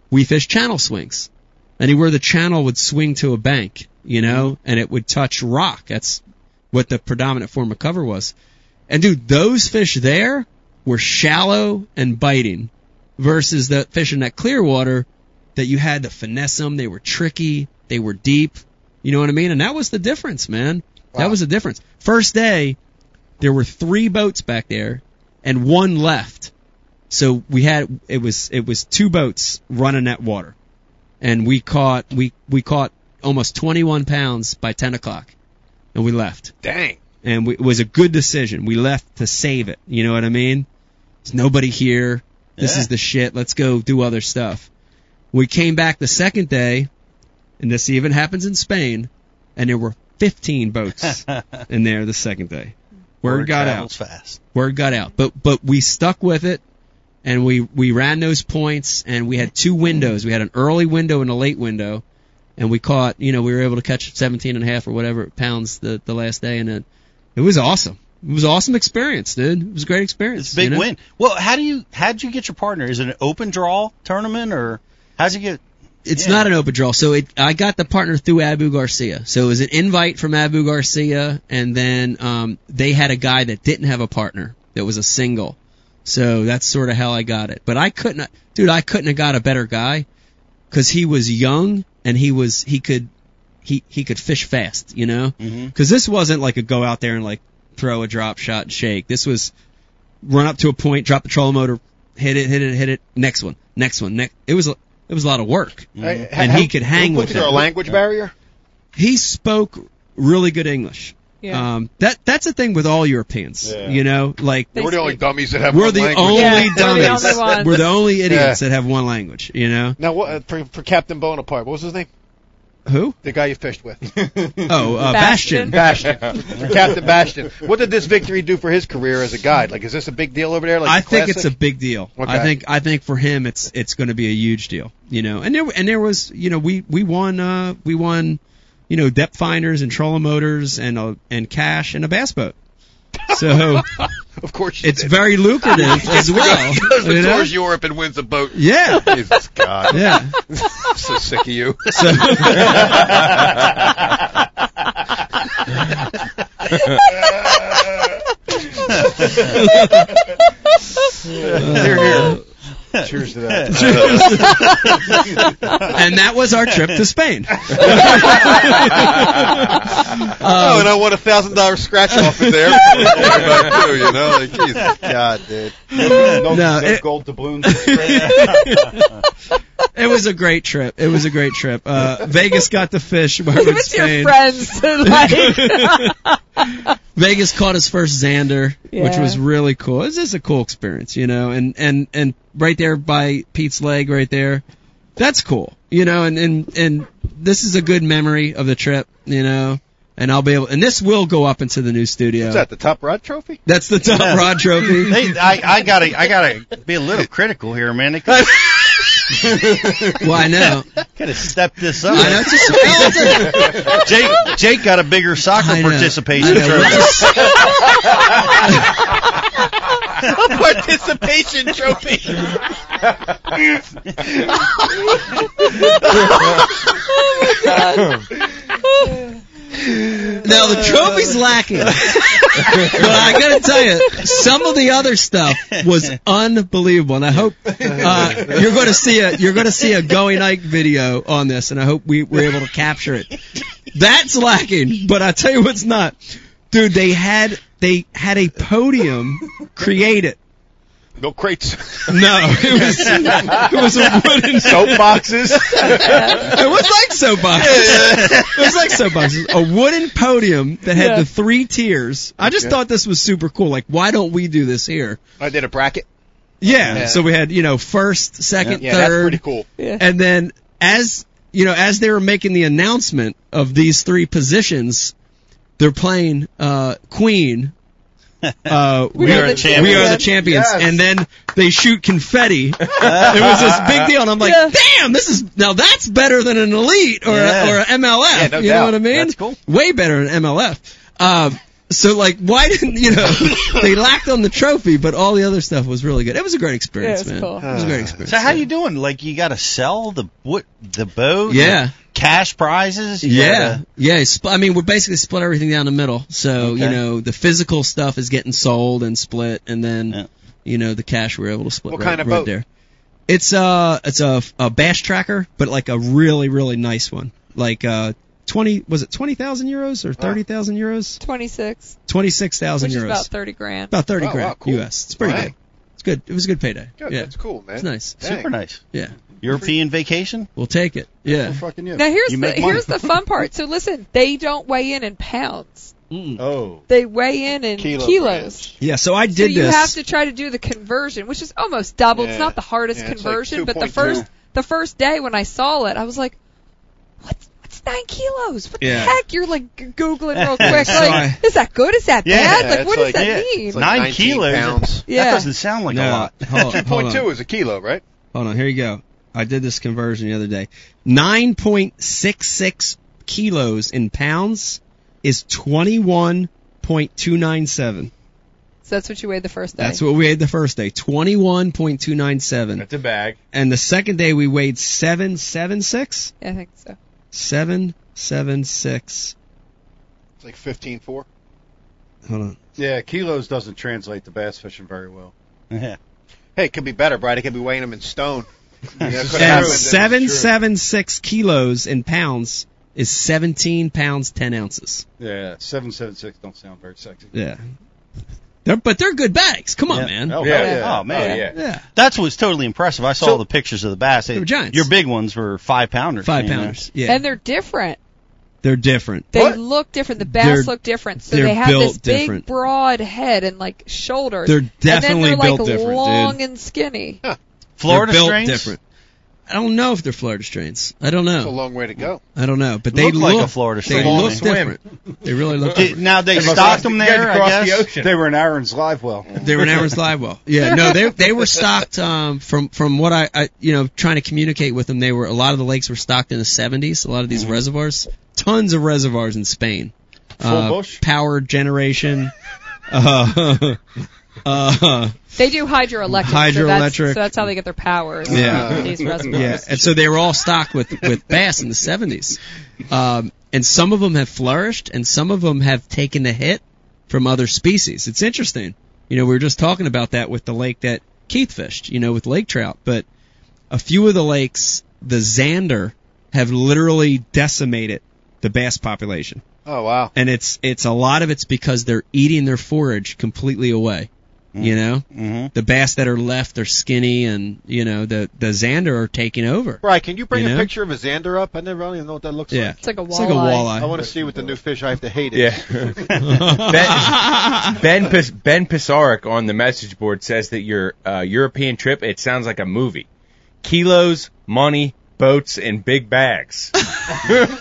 we fished channel swings. Anywhere the channel would swing to a bank, you know, and it would touch rock. That's what the predominant form of cover was. And dude, those fish there were shallow and biting versus the fish in that clear water that you had to finesse them. They were tricky. They were deep. You know what I mean? And that was the difference, man. That was the difference. First day, there were three boats back there and one left. So we had it was it was two boats running that water, and we caught we we caught almost 21 pounds by 10 o'clock, and we left. Dang. And we, it was a good decision. We left to save it. You know what I mean? There's nobody here. This Yeah. is the shit. Let's go do other stuff. We came back the second day, and this even happens in Spain, and there were 15 boats [laughs] in there the second day. Word, got out fast. word got out. But but we stuck with it, and we we ran those points, and we had two windows. We had an early window and a late window, and we caught. You know, we were able to catch 17 and a half or whatever pounds the the last day, and it, it was awesome. It was an awesome experience, dude. It was a great experience. It's a big you know? win. Well, how do you how did you get your partner? Is it an open draw tournament or how'd you get? It's Yeah. not an open draw. So it, I got the partner through Abu Garcia. So it was an invite from Abu Garcia, and then um, they had a guy that didn't have a partner that was a single. So that's sort of how I got it. But I couldn't, dude. I couldn't have got a better guy because he was young and he was he could he he could fish fast. You know, because this wasn't like a go out there and like throw a drop shot and shake. This was run up to a point, drop the trolling motor, hit it, hit it, hit it. Next one, next one, next. It was a- it was a lot of work and he could hang with Was there a language barrier? He spoke really good English. Yeah. Um, that that's the thing with all Europeans. Yeah. You know, like They We're the only dummies that have we're one the language. only Yeah, we're the dummies. only. We're the only idiots Yeah. that have one language. You know Now, what, uh, for, for Captain Bonaparte, what was his name? Who? The guy you fished with. [laughs] Oh, uh, Bastion. [laughs] Bastion. Captain Bastion. What did this victory do for his career as a guide? Like, is this a big deal over there? Like I think it's a big deal. Okay. I think I think for him it's it's going to be a huge deal. You know, and there and there was you know we we won uh we won you know depth finders and trolling motors and uh, and cash and a bass boat. So [laughs] Of course, you it's did. very lucrative as well. Goes you to know? tours Europe and wins a boat. Yeah, Jesus God. yeah. I'm [laughs] so sick of you. So, [laughs] Here, here. [laughs] Cheers to that. and that was our trip to Spain. [laughs] oh, and I won a thousand dollar scratch off in there. [laughs] Too, you know, like Jesus God, dude. No, No, no it- gold doubloons. It was a great trip. It was a great trip. Uh, Vegas got the fish while we were in your friends to like. Vegas caught his first zander, which was really cool. It's just a cool experience, you know. And and and right there by Pete's leg, right there, that's cool, you know. And and and this is a good memory of the trip, you know. and I'll be able. And this will go up into the new studio. What's that? The top rod trophy? That's the top Yeah. rod trophy. They, I, I gotta, I gotta be a little critical here, man. [laughs] They could well, I know. have stepped this up. I know. It's just, well, it's a- Jake, Jake got a bigger soccer I know. participation I know. trophy. Participation trophy. [laughs] Oh [laughs] Now the trophy's lacking, [laughs] but I gotta tell you, some of the other stuff was unbelievable, and I hope uh, you're to see a you're going to see a Going Ike video on this, and I hope we were able to capture it. That's lacking, but I tell you what's not, dude. They had they had a podium created. No crates. No, it was it was a wooden [laughs] [laughs] Soapboxes. it was like soap boxes. It was like soap boxes. A wooden podium that had Yeah. the three tiers. I just Okay. thought this was super cool. Like, why don't we do this here? I did a bracket. Yeah. Yeah. So we had, you know, first, second, Yeah, that's third, pretty cool. Yeah. and then as you know, as they were making the announcement of these three positions, they're playing uh, Queen. [laughs] Uh, We are the champions. We are the champions, Yes. and then they shoot confetti. [laughs] it was this big deal, and I'm like, Yeah. "Damn, this is now that's better than an elite or Yeah. a, or a MLF." Yeah, no you know what I mean? That's cool. Way better than MLF. Um, so like, why didn't you know? [laughs] they lacked on the trophy, but all the other stuff was really good. It was a great experience, Yeah, it was man. cool. It was a great experience. So how you doing? Like you got to sell the what the boat? Yeah. the cash prizes. Yeah, gotta- yeah. Spl- I mean, we're basically split everything down the middle. So you know, the physical stuff is getting sold and split, and then Yeah. you know the cash we're able to split What right, kind of right boat? there. It's uh it's a a Bass Tracker, but like a really really nice one. Like uh twenty was it twenty thousand euros or thirty thousand euros? 26, Twenty six thousand which is euros. about 30 grand. About thirty Oh, grand wow, cool. US. It's pretty Wow. good. It's good. It was a good payday. Good. yeah, That's cool, man. it's nice. Dang. super nice. Yeah, European vacation. we'll take it. Yeah. Fucking you. Now here's You the here's the fun part. So listen, they don't weigh in in pounds. Mm. Oh. They weigh in in Kilograms. kilos. Yeah. So I did So did you this. have to try to do the conversion, which is almost double. It's not the hardest Yeah, it's like conversion, but the first the first day when I saw it, I was like, "What's what's nine kilos? What Yeah. the heck?" You're like googling real quick. So like, I- is that good? Is that Yeah, bad? Like, it's what does that yeah. mean? It's like Nine kilos. pounds. Yeah. That doesn't sound like a no, lot. [laughs] hold, hold 2.2 is a kilo, right? Hold on, here you go. I did this conversion the other day. 9.66 kilos in pounds is 21.297. so that's what you weighed the first day. That's what we weighed the first day. 21.297. That's a bag. And the second day we weighed 776. yeah, I think so. 776. It's like 15.4. Hold on. Yeah, kilos doesn't translate to bass fishing very well. Yeah. Hey, it could be better, Brad. It could be weighing them in stone. [laughs] Yeah, it could 776 kilos in pounds is 17 pounds 10 ounces. Yeah, seven seven six don't sound very sexy. Yeah. They're, but they're good bags. Come on, Yeah. man. Oh, Yeah. yeah. Oh man, Oh, yeah. Yeah. that's what's totally impressive. I saw So- the pictures of the bass. They were giants. Your big ones were five pounders. Five you know. pounders. Yeah. And they're different. they're different. They What? look different. The bass They're- look different. So they're they have built this big, different. broad head and like shoulders. They're definitely and then they're built like different, long dude. and skinny. Florida they're built strains. different. I don't know if they're Florida strains. I don't It's a long way to go. I don't know. But they Look like a Florida strain. They look different. They really look Did, different. now they They stocked them you guys there. I guess. the ocean. They were in Aaron's live well. [laughs] They were in Aaron's live well. Yeah, no, they they were stocked um, from from what I, I you know trying to communicate with them. They were a lot of the lakes were stocked in the 70s. A lot of these reservoirs, tons of reservoirs in Spain. Full Uh, bush? power generation. [laughs] Uh, uh, They do hydroelectric. So that's, Hydroelectric. so that's how they get their power. Yeah. These reservoirs. Yeah, and so they were all stocked with with bass in the 70s, um, and some of them have flourished, and some of them have taken the hit from other species. It's interesting. You know, we were just talking about that with the lake that Keith fished. You know, with lake trout, but a few of the lakes, the zander, have literally decimated the bass population, Oh, wow. and it's it's a lot of it's because they're eating their forage completely away. You know, hmm the bass that are left are skinny, and you know the the zander are taking over. right can you bring You a know? picture of a zander up? I never really know what that looks Yeah, like. It's like a it's like a walleye. I want to see what the new fish I have to hate it Yeah. [laughs] ben, ben, Pis- ben Pisaric on the message board says that your uh, European trip, it sounds like a movie. Kilos, money, boats, and big bags. [laughs] it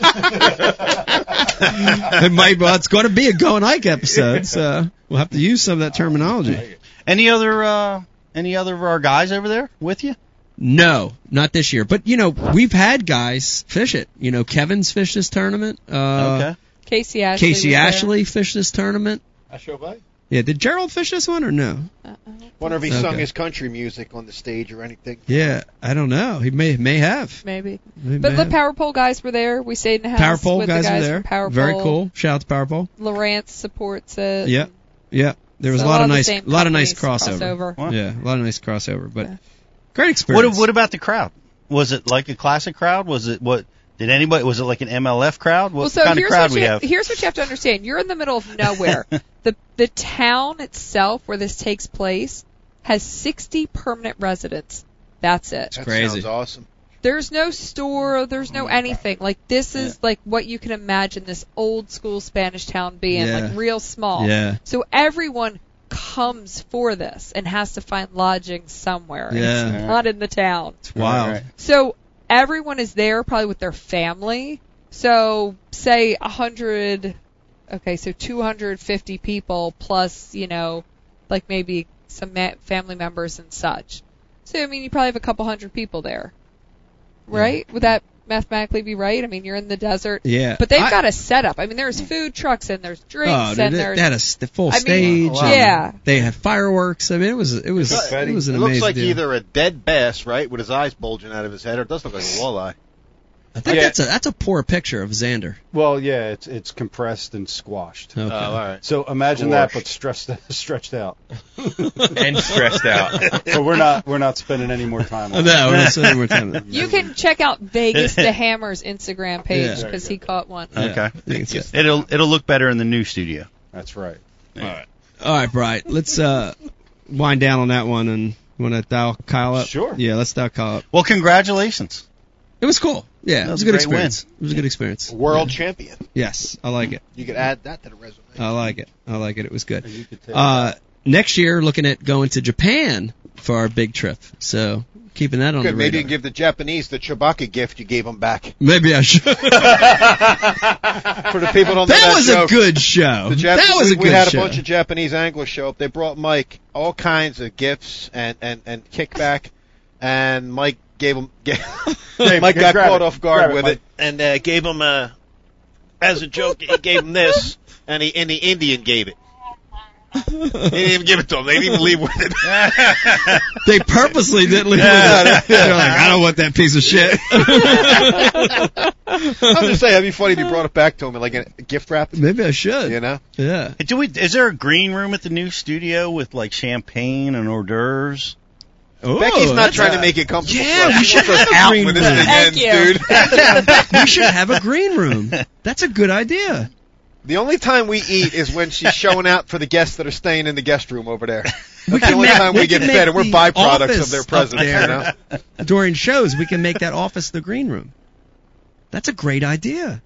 might. Well, it's going to be a Going Ike episode, so we'll have to use some of that terminology. Any other uh any other of our guys over there with you? No, not this year. But you know, we've had guys fish it. You know, Kevin's fished this tournament. Uh, okay. Casey Ashley. Casey was there. Ashley fished this tournament. I show by. Yeah, did Gerald fish this one or no? Uh-uh. Wonder if he Okay. sung his country music on the stage or anything. Yeah, I don't know. He may may have. Maybe. He But may the have. Power Pole guys were there. We stayed in the house Power pole with guys, the guys were there. from Power Very Pole. cool. Shout out to Power pole. Lawrence supports it. Yeah, yeah. There was So a lot, of the nice, a lot of nice crossover. crossover. Yeah, a lot of nice crossover. But Yeah. great experience. What what about the crowd? Was it like a classic crowd? Was it what did anybody was it like an MLF crowd? What well, so kind of here's crowd what we you, have? here's what you have to understand. You're in the middle of nowhere. [laughs] the the town itself where this takes place has 60 permanent residents. That's it. That crazy. sounds awesome. There's no store, there's no oh anything. Like this is like what you can imagine this old school Spanish town being, Yeah. like real small. Yeah. So everyone comes for this and has to find lodging somewhere. Yeah. It's not in the town. It's wild. Right, So everyone is there probably with their family. So say a hundred, okay, so 250 people plus, you know, like maybe some ma- family members and such. So I mean, you probably have a couple hundred people there, right? Would that mathematically be right? I mean, you're in the desert, Yeah. but they've I- got a setup. I mean, there's food trucks and there's drinks Oh, dude, and they, there's they had a s- the full I mean, stage. wow. Yeah. They had fireworks. I mean, it was it was it was an it amazing looks like deal. either a dead bass, right, with his eyes bulging out of his head, or it does look like a walleye. I think Yeah. that's a that's a poor picture of zander. Well, yeah, it's it's compressed and squashed. Okay. Oh, all right. So imagine that, but stressed [laughs] stretched out. [laughs] and stressed out. [laughs] So we're not we're not spending any more time on it. no, we're not spending more time. You can check out Vegas the Hammer's Instagram page Yeah. because he caught one. Okay. I think it's it. It'll it'll look better in the new studio. That's right. All right. All right, Bright. Let's uh wind down on that one and want to dial Kyle up. Sure. Yeah, let's dial Kyle up. Well, congratulations. It was cool. Yeah, it was was a a good great experience. It was a good experience. World Yeah. champion. Yes, I like it. You could add that to the resume. I like it. I like it. It was good. And you could take Uh, next year, looking at going to Japan for our big trip. So keeping that on Good. the Maybe radar. you give the Japanese the Chewbacca gift you gave them back. Maybe I should. [laughs] For the people who don't that that was joke, a good show. The Jap- that was we, a good show. we had show. a bunch of Japanese anglers show up. They brought Mike all kinds of gifts and and and kickback, and Mike gave him. [laughs] Gave, Mike got caught it. off guard Grab with Mike. it, and uh, gave him a as a joke. He gave him this, [laughs] and he and the Indian gave it. He didn't even give it to him. They didn't even leave with it. [laughs] They purposely didn't leave Yeah, with it. They're like, I don't want that piece of shit. I'm just saying, it'd be funny if you brought it back to him in like a gift wrap. Maybe I should. You know, Yeah. Do we? Is there a green room at the new studio with like champagne and hors d'oeuvres? Oh, Becky's not that's- trying to make it comfortable. Yeah, for us. we should wants us have a out green when this room. thing Thank ends, you. dude. [laughs] we should have a green room. That's a good idea. The only time we eat is when she's showing out for the guests that are staying in the guest room over there. That's the only make- time we we get can fed, and we're the byproducts of their presence. there. You know? During shows, we can make that office the green room. That's a great idea.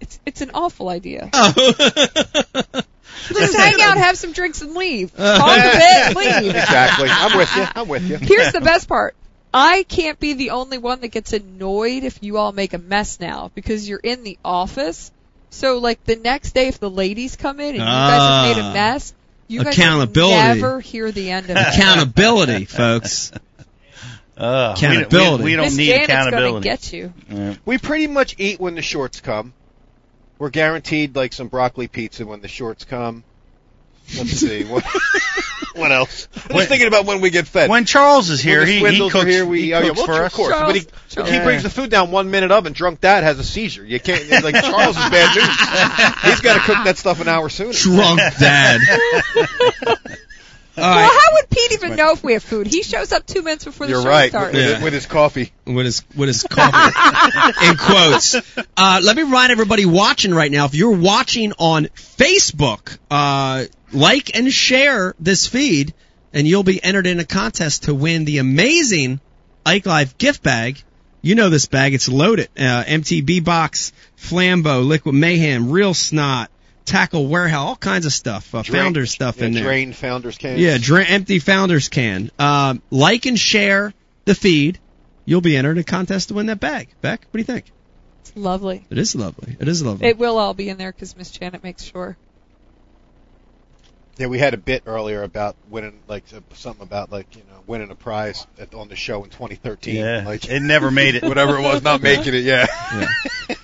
It's it's an awful idea. Oh. [laughs] Just hang out, have some drinks, and leave. Uh, Talk a bit, leave. Exactly. I'm with you. I'm with you. Here's the [laughs] best part. I can't be the only one that gets annoyed if you all make a mess now because you're in the office. So like the next day if the ladies come in and you guys have made Ah. a mess, you guys Accountability. will never hear the end of it. Accountability, folks. [laughs] Uh, we- Accountability. We, we don't Miss need Janet's gonna accountability. get you. Yeah. We pretty much eat when the shorts come. We're guaranteed like some broccoli pizza when the shorts come. Let's see [laughs] what. what else? I'm When- just thinking about when we get fed. When Charles is here, he, he cooks, here, we he oh, yeah, well, for of us. course. But he, Charles, he Charles. brings the food down one minute of, and drunk dad has a seizure. You can't it's like Charles is bad news. [laughs] He's got to cook that stuff an hour sooner. Drunk dad. [laughs] All Well, how would Pete even know if we have food? He shows up two minutes before the You're show right. starts. With, Yeah. with his coffee. With his with his coffee [laughs] in quotes. Uh, let me remind everybody watching right now. If you're watching on Facebook, uh, like and share this feed, and you'll be entered in a contest to win the amazing Ike Live gift bag. You know this bag; it's loaded. Uh, MTB box, Flambeau, Liquid Mayhem, Real Snot, Tackle Warehouse, all kinds of stuff. Uh, Drain- Founder stuff yeah, in there. Drained founders can. Yeah, dra- empty founders can. Um, like and share the feed. You'll be entered in a contest to win that bag. Beck, what do you think? It's lovely. It is lovely. It is lovely. It will all be in there because Miss Janet makes sure. Yeah, we had a bit earlier about winning, like uh, something about like you know winning a prize at, on the show in 2013. Yeah, like it never made it. whatever it was, not [laughs] making it. Yeah, [laughs]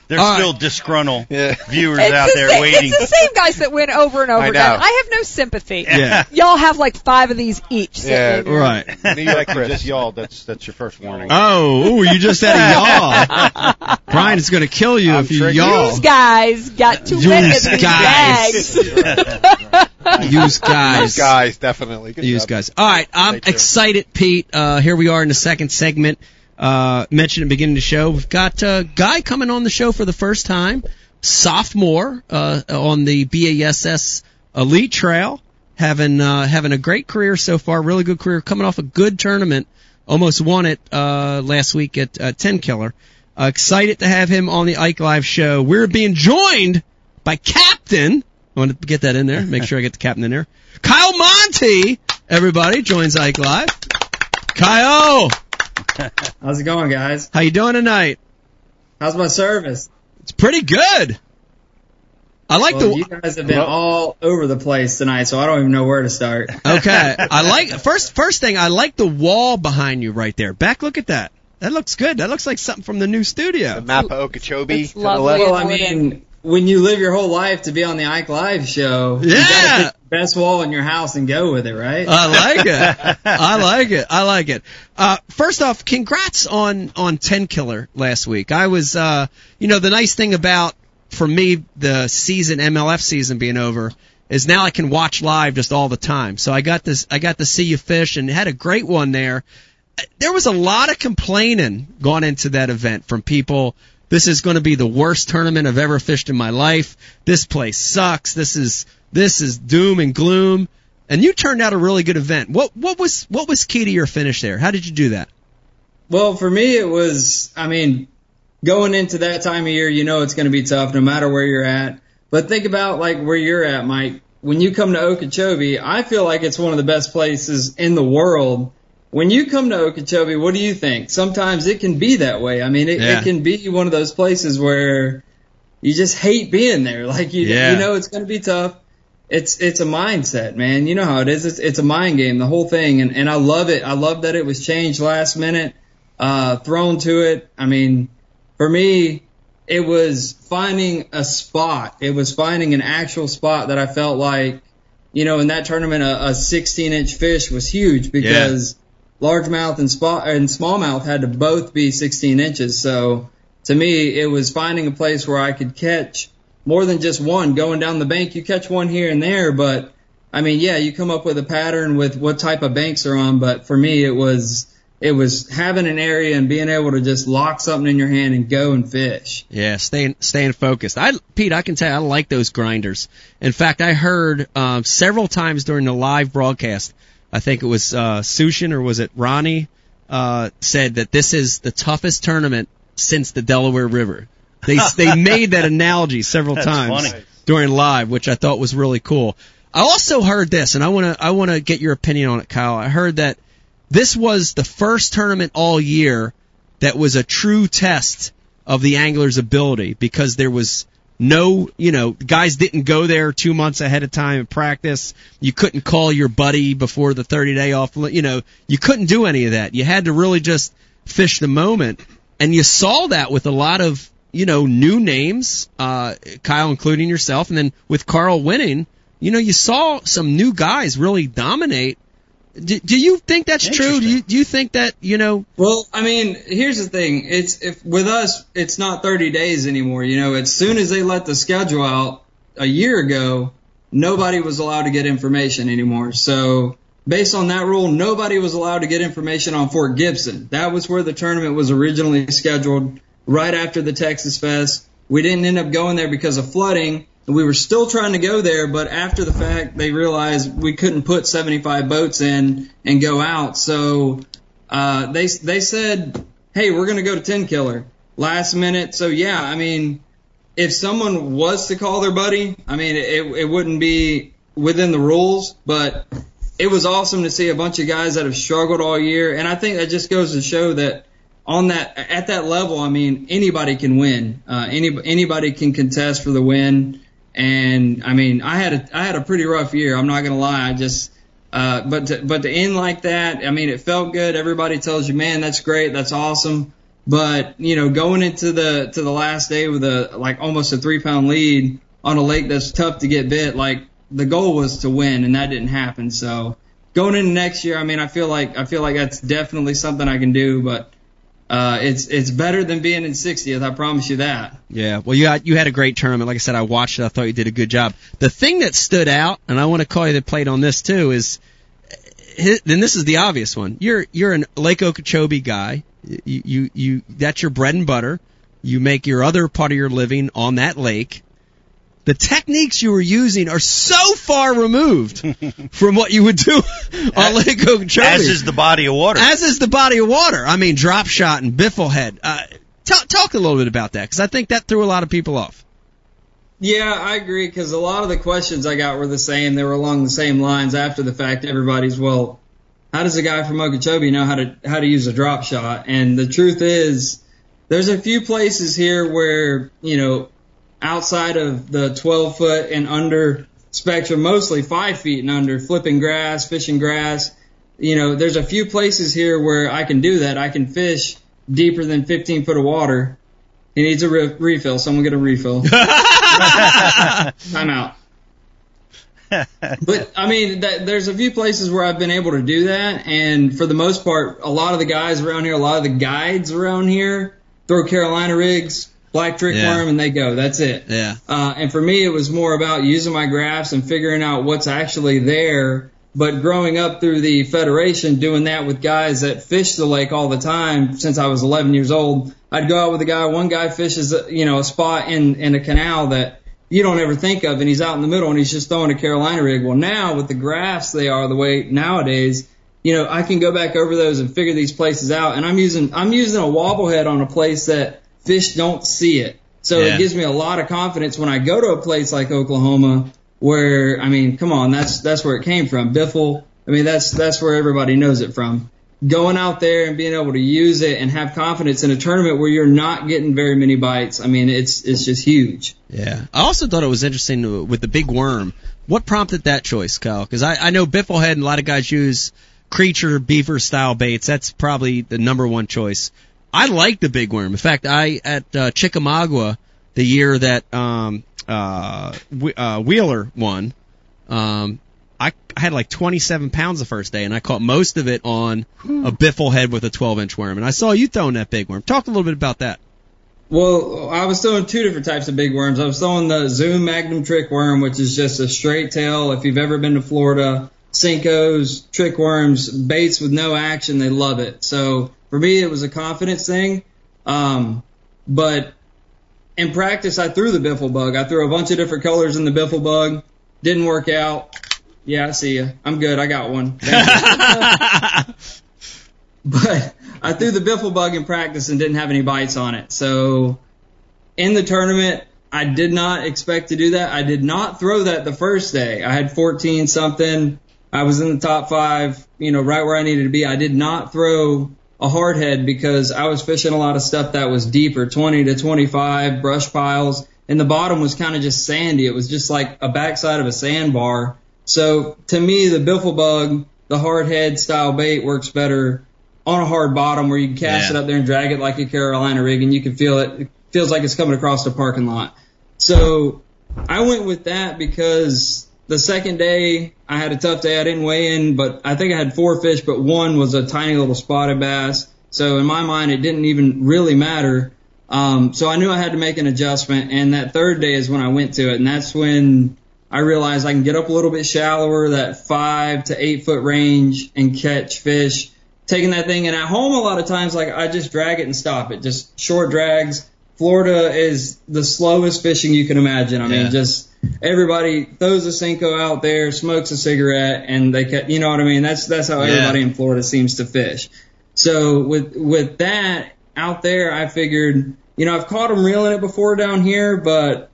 There's All right. still disgruntled yeah. viewers It's out the there same, waiting. It's the same guys that win over and over I again. I have no sympathy. yeah. Y'all have like five of these each. sitting Yeah, in your- Right. When you actually just yelled, that's that's your first warning. Oh, ooh, you just said a yaw. [laughs] Brian is going to kill you I'm if you triggered. yaw. These guys got too many of Use these guys. [laughs] Use guys. guys, definitely. Good Use job. guys. All right, I'm excited, Pete. Uh, here we are in the second segment. Uh, mentioned at the beginning of the show, we've got a guy coming on the show for the first time, sophomore uh, on the BASS Elite Trail, having uh, having a great career so far, really good career, coming off a good tournament, almost won it uh, last week at uh, Tenkiller. Uh, excited to have him on the Ike Live show. We're being joined by Captain. I want to get that in there. Make sure I get the captain in there. Kyle Monti, everybody, joins Ike Live. Kyle, [laughs] How's it going, guys? how you doing tonight? How's my service? It's pretty good. I like well, the you guys have been all over the place tonight, so I don't even know where to start. [laughs] okay. I [laughs] like first first thing. I like the wall behind you right there. Beck, look at that. That looks good. That looks like something from the new studio. The map of Okeechobee It's to the left. Well, I mean, when you live your whole life to be on the Ike Live show, you Yeah. Gotta pick the best wall in your house and go with it, right? I like it. [laughs] I like it. I like it. Uh, first off, congrats on on Tenkiller last week. I was, uh, you know, the nice thing about for me the season MLF season being over is now I can watch live just all the time. So I got this. I got to see you fish and had a great one there. There was a lot of complaining going into that event from people. This is going to be the worst tournament I've ever fished in my life. This place sucks. This is this is doom and gloom. And you turned out a really good event. What what was what was key to your finish there? How did you do that? Well, for me, it was, I mean, going into that time of year, you know it's going to be tough no matter where you're at. But think about like where you're at, Mike. When you come to Okeechobee, I feel like it's one of the best places in the world. When you come to Okeechobee, what do you think? Sometimes it can be that way. I mean, it, Yeah. it can be one of those places where you just hate being there. Like you, Yeah. you know it's going to be tough. It's it's a mindset, man. You know how it is. It's it's a mind game, the whole thing, and and I love it. I love that it was changed last minute, uh, thrown to it. I mean, for me, it was finding a spot. It was finding an actual spot that I felt like, you know, in that tournament, a, a 16 inch fish was huge because largemouth and, spa, and smallmouth had to both be 16 inches. So to me, it was finding a place where I could catch more than just one going down the bank. You catch one here and there, but I mean, yeah, you come up with a pattern with what type of banks are on. But for me, it was, it was having an area and being able to just lock something in your hand and go and fish. Yeah, staying staying focused. I Pete, I can tell you, I like those grinders. In fact, I heard um, several times during the live broadcast. I think it was uh, Sushin or was it Ronnie uh, said that this is the toughest tournament since the Delaware River. They [laughs] they made that analogy several That's times funny. during live, which I thought was really cool. I also heard this, and I want to I want to get your opinion on it, Kyle. I heard that this was the first tournament all year that was a true test of the angler's ability because there was no, you know, guys didn't go there two months ahead of time and practice. You couldn't call your buddy before the 30 day off. You know, you couldn't do any of that. You had to really just fish the moment. And you saw that with a lot of, you know, new names, uh, Kyle including yourself. And then with Carl winning, you know, you saw some new guys really dominate. Do, do you think that's true? Do you, do you think that, you know, Well, I mean, here's the thing. It's if with us, it's not 30 days anymore. You know, as soon as they let the schedule out a year ago, nobody was allowed to get information anymore. So based on that rule, nobody was allowed to get information on Fort Gibson. That was where the tournament was originally scheduled, right after the Texas Fest. We didn't end up going there because of flooding. We were still trying to go there, but after the fact, they realized we couldn't put 75 boats in and go out. So uh, they they said, "Hey, we're going to go to Tenkiller last minute." So yeah, I mean, if someone was to call their buddy, I mean, it it wouldn't be within the rules, but it was awesome to see a bunch of guys that have struggled all year, and I think that just goes to show that on that at that level, I mean, anybody can win. Uh, any anybody can contest for the win. And I mean, I had a I had a pretty rough year. I'm not gonna lie. I just uh, but to, but to end like that, I mean, it felt good. Everybody tells you, man, that's great, that's awesome. But you know, going into the to the last day with a like almost a three pound lead on a lake that's tough to get bit, like the goal was to win, and that didn't happen. So going into next year, I mean, I feel like I feel like that's definitely something I can do, but uh, it's it's better than being in 60th. I promise you that. Yeah, well, you had, you had a great tournament. Like I said, I watched it. I thought you did a good job. The thing that stood out, and I want to call you that played on this too, is then this is the obvious one. You're you're an Lake Okeechobee guy. You, you you that's your bread and butter. You make your other part of your living on that lake. The techniques you were using are so far removed [laughs] from what you would do on Lake Okeechobee. As is the body of water. As is the body of water. I mean, drop shot and biffle head. Uh, talk, talk a little bit about that because I think that threw a lot of people off. Yeah, I agree because a lot of the questions I got were the same. They were along the same lines after the fact. Everybody's, well, how does a guy from Okeechobee know how to how to use a drop shot? And the truth is, there's a few places here where you know, outside of the 12 foot and under spectrum, mostly five feet and under, flipping grass, fishing grass. You know, there's a few places here where I can do that. I can fish deeper than 15 foot of water. He needs a re- refill. Someone get a refill. [laughs] Time out. but I mean, that, there's a few places where I've been able to do that, and for the most part, a lot of the guys around here, a lot of the guides around here, throw Carolina rigs, black trick Yeah. worm, and they go. That's it. Yeah. Uh, and for me, it was more about using my graphs and figuring out what's actually there. But growing up through the federation, doing that with guys that fish the lake all the time since I was 11 years old, I'd go out with a guy. One guy fishes, uh, you know, a spot in in a canal that you don't ever think of, and he's out in the middle and he's just throwing a Carolina rig. Well, now with the graphs they are the way nowadays, you know, I can go back over those and figure these places out. And I'm using I'm using a wobble head on a place that fish don't see it. So Yeah. it gives me a lot of confidence when I go to a place like Oklahoma where I mean, come on, that's that's where it came from. Biffle. I mean, that's that's where everybody knows it from. Going out there and being able to use it and have confidence in a tournament where you're not getting very many bites. I mean, it's it's just huge. Yeah. I also thought it was interesting with the big worm. What prompted that choice, Kyle? Because I, I know Bifflehead and a lot of guys use creature beaver style baits. That's probably the number one choice. I like the big worm. In fact, I at uh, Chickamauga the year that um, uh, uh, Wheeler won, um, I, I had like 27 pounds the first day, and I caught most of it on a biffle head with a 12 inch worm. And I saw you throwing that big worm. Talk a little bit about that. Well, I was throwing two different types of big worms. I was throwing the Zoom Magnum trick worm, which is just a straight tail. If you've ever been to Florida, Senko's, trick worms, baits with no action, they love it. So for me, it was a confidence thing. Um, but in practice, I threw the biffle bug. I threw a bunch of different colors in the biffle bug. Didn't work out. Yeah, I see you. I'm good. I got one. [laughs] But I threw the biffle bug in practice and didn't have any bites on it. So in the tournament, I did not expect to do that. I did not throw that the first day. I had 14 something. I was in the top five, you know, right where I needed to be. I did not throw a hard head because I was fishing a lot of stuff that was deeper, 20 to 25 brush piles, and the bottom was kind of just sandy. It was just like a backside of a sandbar. So to me, the biffle bug, the hard head style bait works better on a hard bottom where you can cast Yeah. it up there and drag it like a Carolina rig and you can feel it. It feels like it's coming across the parking lot. So I went with that because the second day I had a tough day. I didn't weigh in, but I think I had four fish, but one was a tiny little spotted bass. So in my mind, it didn't even really matter. Um, so I knew I had to make an adjustment. And that third day is when I went to it. And that's when I realized I can get up a little bit shallower, that five to eight foot range and catch fish. Taking that thing and at home a lot of times, like I just drag it and stop it. Just short drags. Florida is the slowest fishing you can imagine. I Yeah. mean, just everybody throws a Senko out there, smokes a cigarette, and they cut. You know what I mean? That's that's how Yeah. everybody in Florida seems to fish. So with with that out there, I figured, you know, I've caught them reeling it before down here, but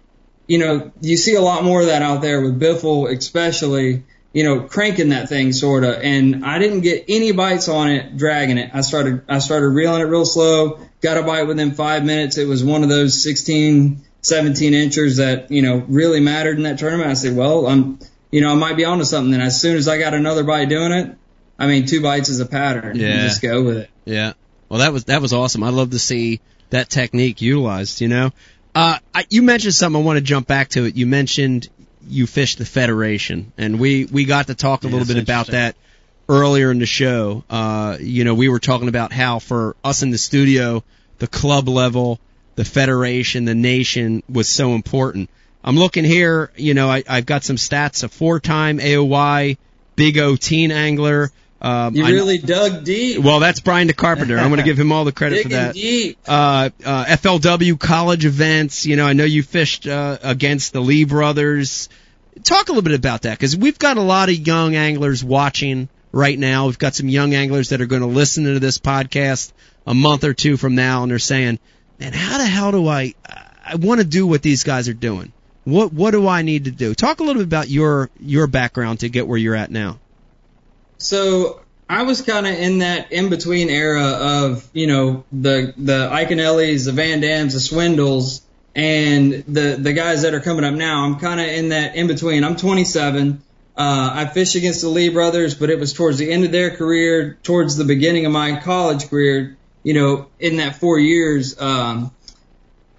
you know, you see a lot more of that out there with biffle, especially. You know, cranking that thing sorta. And I didn't get any bites on it, dragging it. I started, I started reeling it real slow, got a bite within five minutes. It was one of those 16, 17 inchers that, you know, really mattered in that tournament. I said, well, I'm, you know, I might be onto something. And as soon as I got another bite doing it, I mean, two bites is a pattern. You Yeah. just go with it. Yeah. Well, that was that was awesome. I love to see that technique utilized. You know, uh, I, you mentioned something. I want to jump back to it. You mentioned you fished the Federation, and we we got to talk a Yeah, little bit about that earlier in the show. Uh, you know, we were talking about how for us in the studio, the club level, the Federation, the nation was so important. I'm looking here. You know, I, I've got some stats: a four-time AOY Big O teen angler. Um, You I- really dug deep. well, that's Brian DeCarpenter. I'm going to give him all the credit for that. deep. Uh, uh, FLW college events. You know, I know you fished uh, against the Lee brothers. Talk a little bit about that because we've got a lot of young anglers watching right now. We've got some young anglers that are going to listen to this podcast a month or two from now, and they're saying, "Man, how the hell do I? I want to do what these guys are doing. What what do I need to do?" Talk a little bit about your your background to get where you're at now. So I was kind of in that in between era of you know the the Iaconellis, the VanDams, the Swindles, and the the guys that are coming up now. I'm kind of in that in between. I'm 27. Uh, I fished against the Lee brothers, but it was towards the end of their career, towards the beginning of my college career. You know, in that four years, um,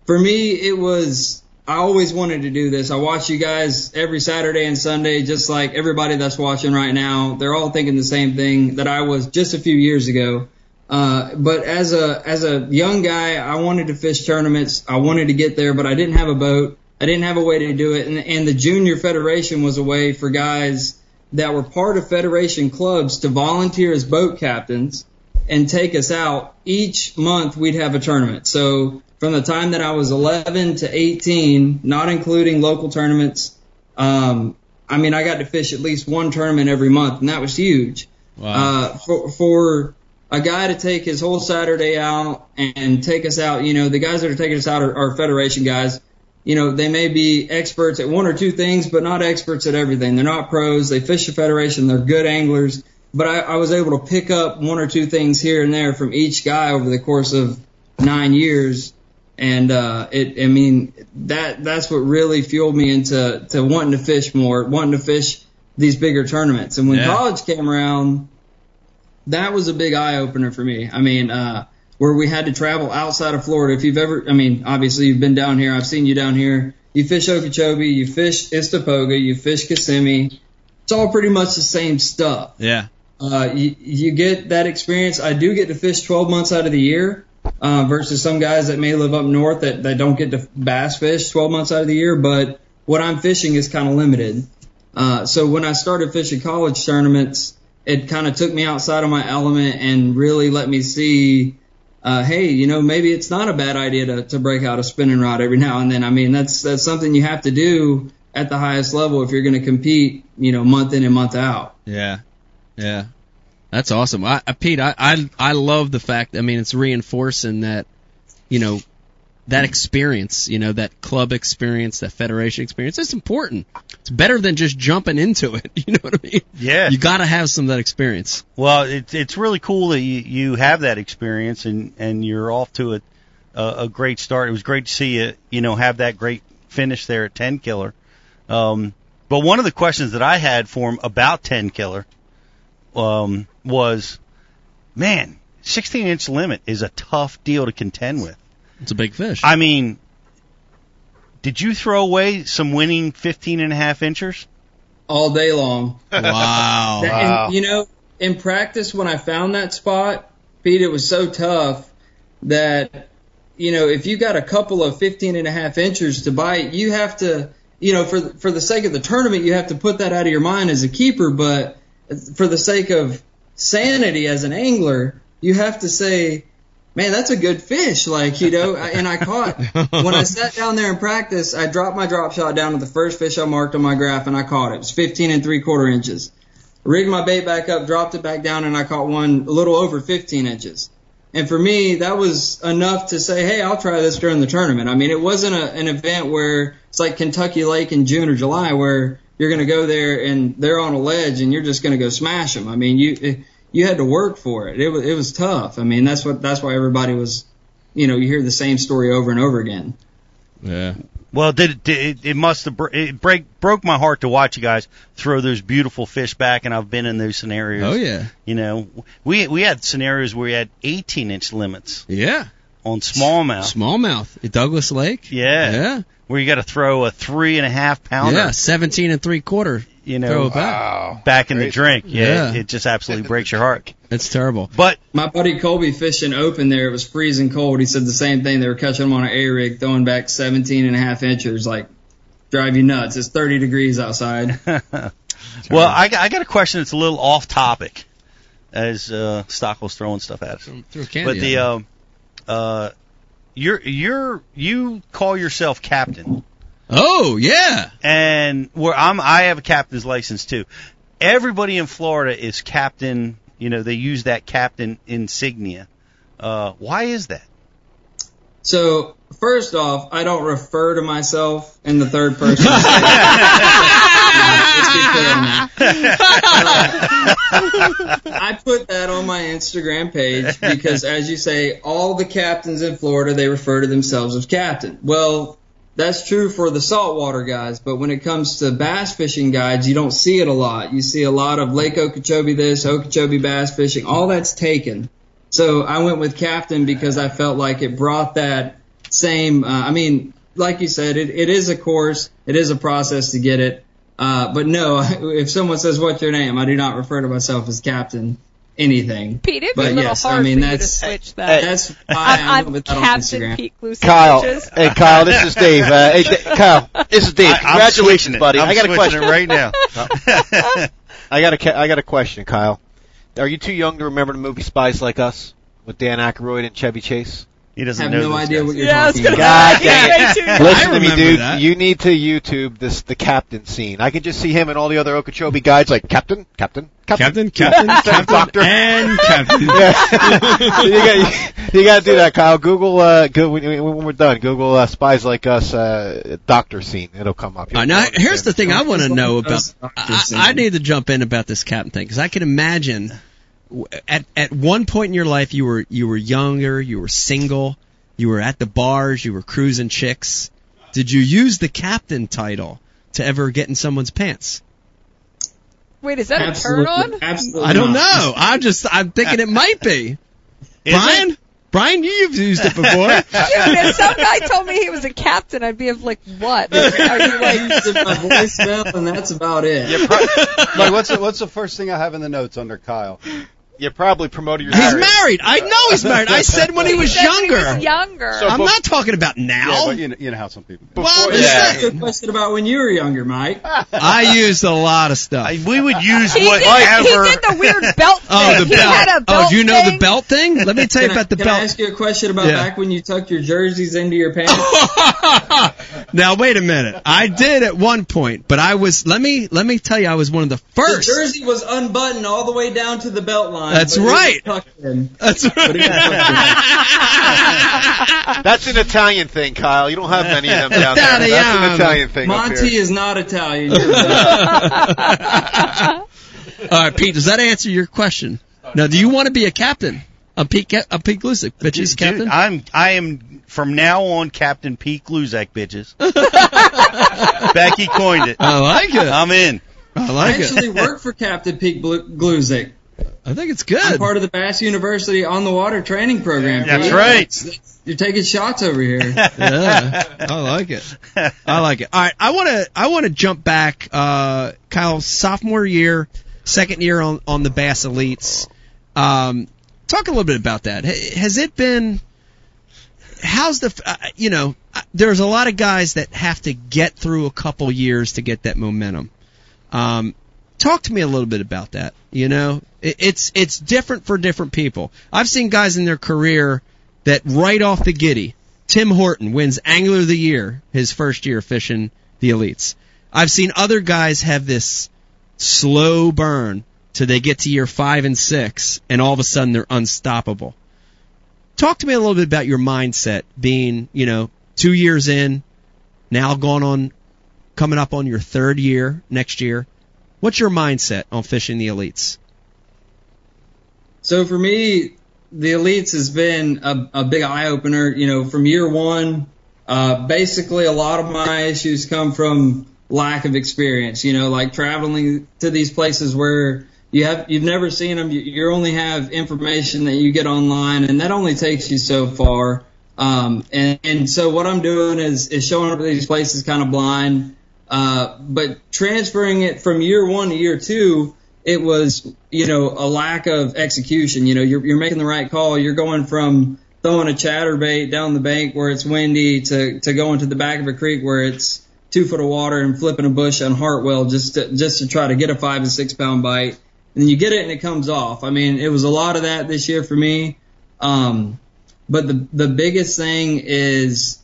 for me, it was. I always wanted to do this. I watch you guys every Saturday and Sunday, just like everybody that's watching right now. They're all thinking the same thing that I was just a few years ago. Uh, but as a as a young guy, I wanted to fish tournaments. I wanted to get there, but I didn't have a boat. I didn't have a way to do it, and, and the junior federation was a way for guys that were part of federation clubs to volunteer as boat captains and take us out. Each month we'd have a tournament. So from the time that I was 11 to 18, not including local tournaments, um, I mean, I got to fish at least one tournament every month, and that was huge. Uh, for, for a guy to take his whole Saturday out and take us out, you know, the guys that are taking us out are, are Federation guys. You know, they may be experts at one or two things, but not experts at everything. They're not pros. They fish the Federation. They're good anglers. But I, I was able to pick up one or two things here and there from each guy over the course of nine years. And, uh, it, I mean, that, that's what really fueled me into, to wanting to fish more, wanting to fish these bigger tournaments. And when Yeah. college came around, that was a big eye opener for me. I mean, uh, where we had to travel outside of Florida. If you've ever, I mean, obviously you've been down here. I've seen you down here. You fish Okeechobee, you fish Istokpoga, you fish Kissimmee. It's all pretty much the same stuff. Yeah. Uh, you, you get that experience. I do get to fish 12 months out of the year, uh, versus some guys that may live up north that, that don't get to bass fish 12 months out of the year. But what I'm fishing is kind of limited. Uh, so when I started fishing college tournaments, it kind of took me outside of my element and really let me see, uh, hey, you know, maybe it's not a bad idea to, to break out a spinning rod every now and then. I mean, that's, that's something you have to do at the highest level if you're going to compete, you know, month in and month out. Yeah, yeah, that's awesome. I, I Pete, I, I I love the fact. I mean, it's reinforcing that, you know, that experience, you know, that club experience, that federation experience. It's important. It's better than just jumping into it. [laughs] You know what I mean? Yeah. You got to have some of that experience. Well, it's it's really cool that you you have that experience and and you're off to a a, a great start. It was great to see you you know have that great finish there at Tenkiller. Um, but one of the questions that I had for him about Tenkiller um, was, man, 16 inch limit is a tough deal to contend with. It's a big fish. I mean, did you throw away some winning 15 and a half inchers? all day long. [laughs] wow. That- Wow. And, you know, in practice, when I found that spot, Pete, it was so tough that, you know, if you got a couple of 15 and a half inches to bite, you have to, you know, for, for the sake of the tournament, you have to put that out of your mind as a keeper. But for the sake of sanity as an angler, you have to say, man, that's a good fish. Like, you know, and I caught, when I sat down there in practice, I dropped my drop shot down to the first fish I marked on my graph and I caught it. It was 15 and three quarter inches. Rigged my bait back up, dropped it back down, and I caught one a little over 15 inches. And for me, that was enough to say, hey, I'll try this during the tournament. I mean, it wasn't a, an event where it's like Kentucky Lake in June or July where you're going to go there and they're on a ledge and you're just going to go smash them. I mean, you eh, you had to work for it. It was it was tough. I mean, that's what that's why everybody was, you know, you hear the same story over and over again. Yeah. Well, did it, did it, it must have br- it break broke my heart to watch you guys throw those beautiful fish back, and I've been in those scenarios. Oh yeah. You know, we we had scenarios where we had 18 inch limits Yeah. on smallmouth. Smallmouth at Douglas Lake. Yeah. Yeah. Where you got to throw a three and a half pounder. Yeah. Seventeen and three quarter. You Throw know, it back. Wow. back in the drink. Yeah, Yeah. It, it just absolutely breaks your heart. It's terrible. But My buddy Colby fishing open there. It was freezing cold. He said the same thing. They were catching them on an A rig, throwing back 17 and a half inches, like drive you nuts. It's 30 degrees outside. [laughs] well, I, I got a question that's a little off topic, as uh, Stockwell's throwing stuff at us. Throw candy. But the at um, uh, you're you're you call yourself captain, oh yeah. and where I'm I have a captain's license too. Everybody in Florida is captain. You know they use that captain insignia. Uh, why is that? So first off, I don't refer to myself in the third person. [laughs] [laughs] I put that on my Instagram page because, as you say, all the captains in Florida they refer to themselves as captain. Well, that's true for the saltwater guys, but when it comes to bass fishing guides, you don't see it a lot. You see a lot of Lake Okeechobee this, Okeechobee bass fishing, all that's taken. So I went with captain because I felt like it brought that same. Uh, I mean, like you said, it, it is a course, it is a process to get it. Uh, but no, [laughs] if someone says what's your name, I do not refer to myself as captain anything. Pete, it'd be But a little yes, I hard mean, for you to that's- switch that. That's why [laughs] I I'm, went I'm with that on Captain Instagram. Pete Lucid Kyle, [laughs] hey Kyle, this is Dave. Uh, hey, Da- Kyle, this is Dave. I, I'm Congratulations, buddy. I'm I got a question it right now. I got a ca- got a question, Kyle. Are you too young to remember the movie Spies Like Us with Dan Aykroyd and Chevy Chase? He doesn't know. have no idea guys. what you're Yeah, I was talking gonna about. God dang Way too young. Listen to me, dude. that. You need to YouTube this the captain scene. I can just see him and all the other Okeechobee guys like Captain, Captain, Captain. Captain, [laughs] Captain, Captain, Doctor. and [laughs] Captain. Yeah. [laughs] you got you to do that, Kyle. Google uh, go, when, when we're done. Google uh, Spies Like Us uh, doctor scene. It'll come up. All right, now here's the thing I want to know about. I, I need to jump in about this captain thing because I can imagine w- at at one point in your life you were you were younger, you were single, you were at the bars, you were cruising chicks. Did you use the captain title to ever get in someone's pants? Wait, is that a turn on? absolutely I don't not. know. I'm just I'm thinking it might be. [laughs] Is Brian, it? Brian, you've used it before. [laughs] Dude, if some guy told me he was a captain, I'd be of like, what? Are you like, It's my voicemail, and that's about it. Yeah, pro- like what's the, what's the first thing I have in the notes under Kyle? You probably promoted your. He's married. I know he's married. I said when he was said when he younger. was younger. So- I'm not talking about now. Yeah, but you know, you know how some people. well, I'm Before- just yeah. Ask you a question about when you were younger, Mike. [laughs] I used a lot of stuff. I- we would use he, did, whatever. he did the weird belt thing. [laughs] Oh, the he belt. Had a oh, do you know thing. the belt thing? Let me [laughs] tell you I, about the can I belt. ask you a question about Yeah. back when you tucked your jerseys into your pants? now wait a minute. I did at one point, but I was let me let me tell you I was one of the The first. jersey was unbuttoned all the way down to the belt line. That's but it was right. That's right. But it got [laughs] That's an Italian thing, Kyle. You don't have many of them down there. That's an Italian thing. Monti is not Italian. [laughs] All right, Pete. Does that answer your question? Now, do you want to be a captain? A Pete, Ca- a Pete Lusick, bitches, Dude, captain. I'm I am from now on Captain Pete Gluszek, bitches. [laughs] Becky coined it. I like it. I'm in. I I like actually it. work for Captain Pete Blu- Gluszek. I think it's good. I'm good. part of the Bass University on the water training program. That's Pete. right. You're taking shots over here. [laughs] yeah, I like it. I like it. All right, I want to I want to jump back. Uh, Kyle, sophomore year, second year on on the Bass Elites. Um, talk a little bit about that. Has it been? How's the? Uh, you know, uh, there's a lot of guys that have to get through a couple years to get that momentum. Um, talk to me a little bit about that. You know, it, it's it's different for different people. I've seen guys in their career that right off the giddy, Tim Horton wins Angler of the Year his first year fishing the elites. I've seen other guys have this slow burn till they get to year five and six, and all of a sudden they're unstoppable. Talk to me a little bit about your mindset being, you know, two years in, now gone on coming up on your third year next year. What's your mindset on fishing the elites? So for me, the elites has been a, a big eye opener. You know, from year one, uh, basically a lot of my issues come from lack of experience. You know, like traveling to these places where you have you've never seen them. You, you only have information that you get online, and that only takes you so far. Um, and, and so what I'm doing is is showing up at these places kind of blind. Uh, but transferring it from year one to year two, it was, you know, a lack of execution. You know, you're, you're making the right call. You're going from throwing a chatterbait down the bank where it's windy to, to going to the back of a creek where it's two foot of water and flipping a bush on Hartwell just to, just to try to get a five and six pound bite. And you get it and it comes off. I mean, it was a lot of that this year for me. Um, but the, the biggest thing is,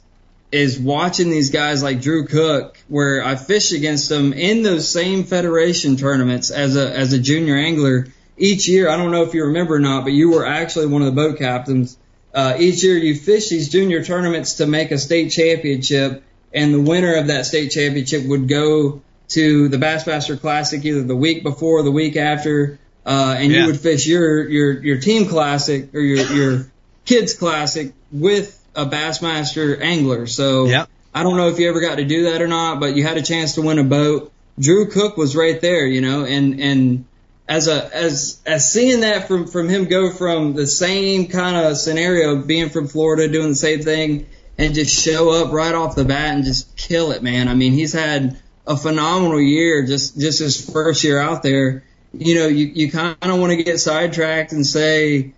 is watching these guys like Drew Cook, where I fish against them in those same federation tournaments as a as a junior angler each year. I don't know if you remember or not, but you were actually one of the boat captains. Uh, each year you fish these junior tournaments to make a state championship, and the winner of that state championship would go to the Bassmaster Classic either the week before or the week after, uh, and Yeah. you would fish your your your team classic or your your kids classic with a Bassmaster angler. So Yep. I don't know if you ever got to do that or not, but you had a chance to win a boat. Drew Cook was right there, you know, and and as a as as seeing that from from him go from the same kind of scenario, being from Florida, doing the same thing, and just show up right off the bat and just kill it, man. I mean, he's had a phenomenal year, just just his first year out there. You know, you you kind of want to get sidetracked and say,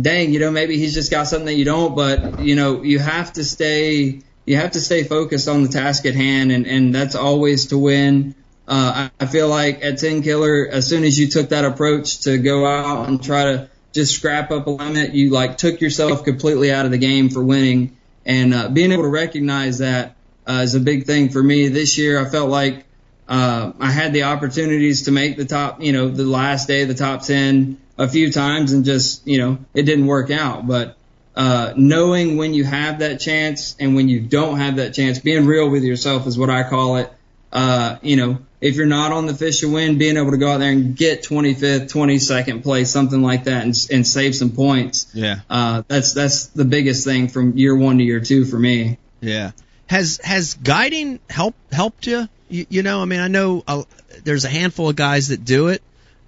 dang, you know, maybe he's just got something that you don't, but you know, you have to stay, you have to stay focused on the task at hand, and and that's always to win. Uh, I, I feel like at Tenkiller, as soon as you took that approach to go out and try to just scrap up a limit, you like took yourself completely out of the game for winning, and uh, being able to recognize that uh, is a big thing for me this year. I felt like uh, I had the opportunities to make the top, you know, the last day the top 10 a few times and just, you know, it didn't work out. But, uh, knowing when you have that chance and when you don't have that chance, being real with yourself is what I call it. Uh, you know, if you're not on the fish to win, being able to go out there and get 25th, 22nd place, something like that and, and save some points. Yeah. Uh, that's, that's the biggest thing from year one to year two for me. Yeah. Has has guiding help helped you? You, you know, I mean, I know uh, there's a handful of guys that do it,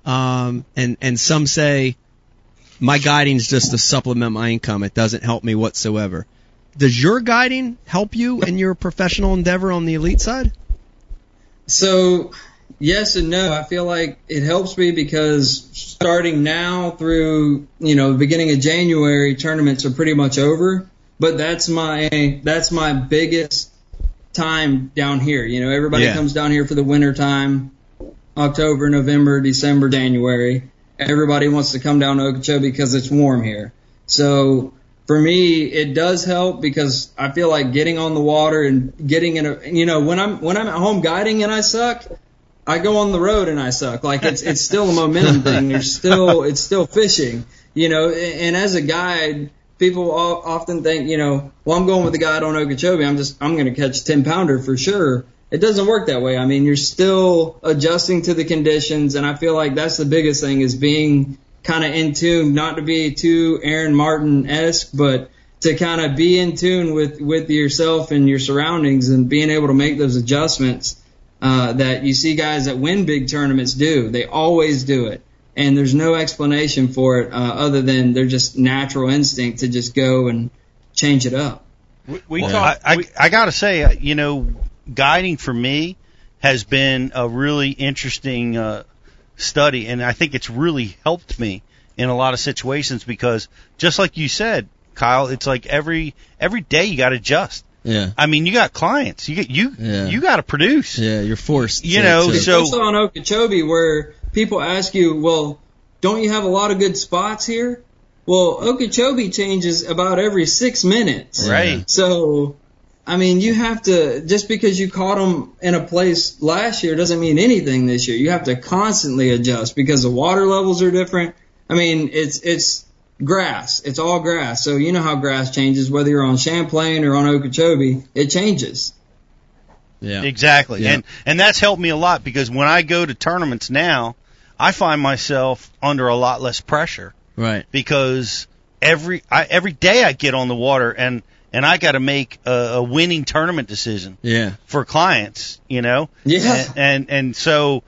um, and and some say my guiding's just to supplement my income. It doesn't help me whatsoever. Does your guiding help you in your professional endeavor on the elite side? So, yes and no. I feel like it helps me because starting now through, you know, the beginning of January, tournaments are pretty much over. But that's my that's my biggest time down here. You know, everybody Yeah. comes down here for the winter time, October, November, December, January. Everybody wants to come down to Okeechobee because it's warm here. So for me, it does help because I feel like getting on the water and getting in a, you know, when I'm, when I'm at home guiding and I suck, I go on the road and I suck. Like it's, it's still a momentum [laughs] thing. You're still, it's still fishing, you know, and as a guide, people often think, you know, well, I'm going with the guide on Okeechobee. I'm just, I'm going to catch a 10 pounder for sure. It doesn't work that way. I mean, you're still adjusting to the conditions, and I feel like that's the biggest thing is being kind of in tune, not to be too Aaron Martens esque, but to kind of be in tune with with yourself and your surroundings, and being able to make those adjustments uh, that you see guys that win big tournaments do. They always do it, and there's no explanation for it uh, other than they're just natural instinct to just go and change it up. We, we talk, I, I, I got to say, uh, you know, guiding for me has been a really interesting uh, study, and I think it's really helped me in a lot of situations because, just like you said, Kyle, it's like every every day you got to adjust. Yeah. I mean, you got clients, you get you Yeah. you got to produce. Yeah, you're forced. You to- know, to- so- Especially on Okeechobee, where people ask you, well, don't you have a lot of good spots here? Well, Okeechobee changes about every six minutes. Right. So, I mean, you have to, just because you caught them in a place last year doesn't mean anything this year. You have to constantly adjust because the water levels are different. I mean, it's, it's grass. It's all grass. So you know how grass changes, whether you're on Champlain or on Okeechobee, it changes. Yeah. Exactly. Yeah. And and that's helped me a lot because when I go to tournaments now, I find myself under a lot less pressure Right. because every I, every day I get on the water and and I got to make a, a winning tournament decision Yeah. for clients, you know. Yeah. And and, and so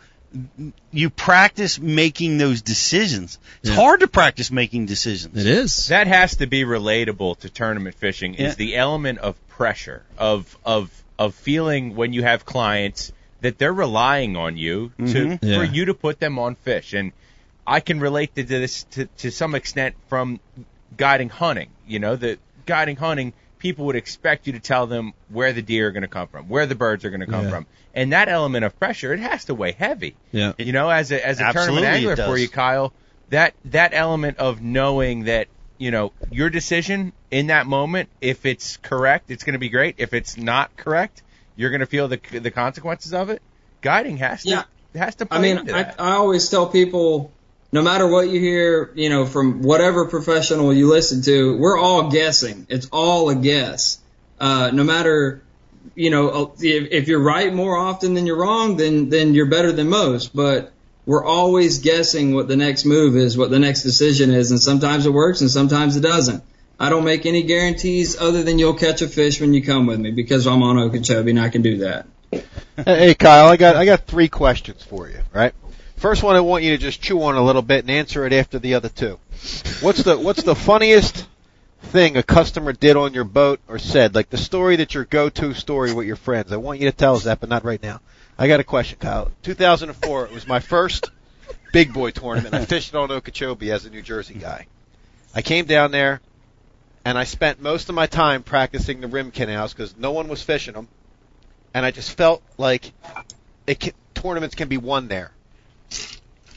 you practice making those decisions. It's Yeah. hard to practice making decisions. It is. That has to be relatable to tournament fishing. Yeah. Is the element of pressure of of of feeling when you have clients that they're relying on you to Mhm. Yeah. for you to put them on fish, and I can relate to this to, to some extent from guiding hunting. You know, that guiding hunting, people would expect you to tell them where the deer are going to come from, where the birds are going to come Yeah. from, and that element of pressure, it has to weigh heavy. Yeah. You know, as a as a Absolutely tournament it angler for you, Kyle, that that element of knowing that you know your decision in that moment, if it's correct, it's going to be great. If it's not correct, you're going to feel the the consequences of it. Guiding has to Yeah. has to play I mean, into I. I always tell people, no matter what you hear, you know, from whatever professional you listen to, we're all guessing. It's all a guess. Uh, no matter, you know, uh, if, if you're right more often than you're wrong, then then you're better than most. But we're always guessing what the next move is, what the next decision is, and sometimes it works and sometimes it doesn't. I don't make any guarantees other than you'll catch a fish when you come with me because I'm on Okeechobee and I can do that. Hey Kyle, I got I got three questions for you. Right. First one, I want you to just chew on a little bit and answer it after the other two. What's the What's the funniest thing a customer did on your boat or said? Like the story that your go-to story with your friends. I want you to tell us that, but not right now. I got a question, Kyle. 2004. It was my first big boy tournament. I fished on Okeechobee as a New Jersey guy. I came down there, and I spent most of my time practicing the rim canals because no one was fishing them and I just felt like it can, tournaments can be won there.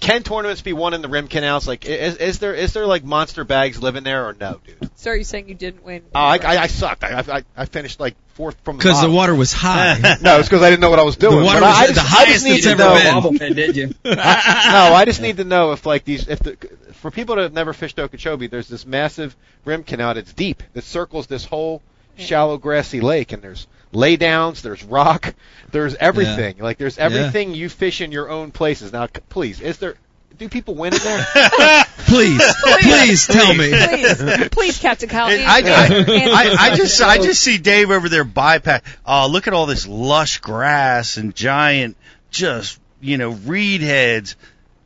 Can tournaments be won in the rim canals? Like, is, is there is there like monster bags living there or no, dude? So are you saying you didn't win? Oh, I, I, I sucked. I, I I finished like fourth from the Because the water was high. [laughs] no, it's because I didn't know what I was doing. The water But was I, I just, the I just highest need it's to ever know. been. Did you? [laughs] no, I just need to know if like these if the for people that have never fished Okeechobee, there's this massive rim canal that's deep that circles this whole shallow grassy lake, and there's laydowns, there's rock, there's everything. Like there's everything you fish in your own places. Now, please, is there? Do people win in there? [laughs] [laughs] please, please tell me. Please, please, Captain Kyle. I, I, I, I just I just see Dave over there bypass. Oh, look at all this lush grass and giant, just you know, reed heads.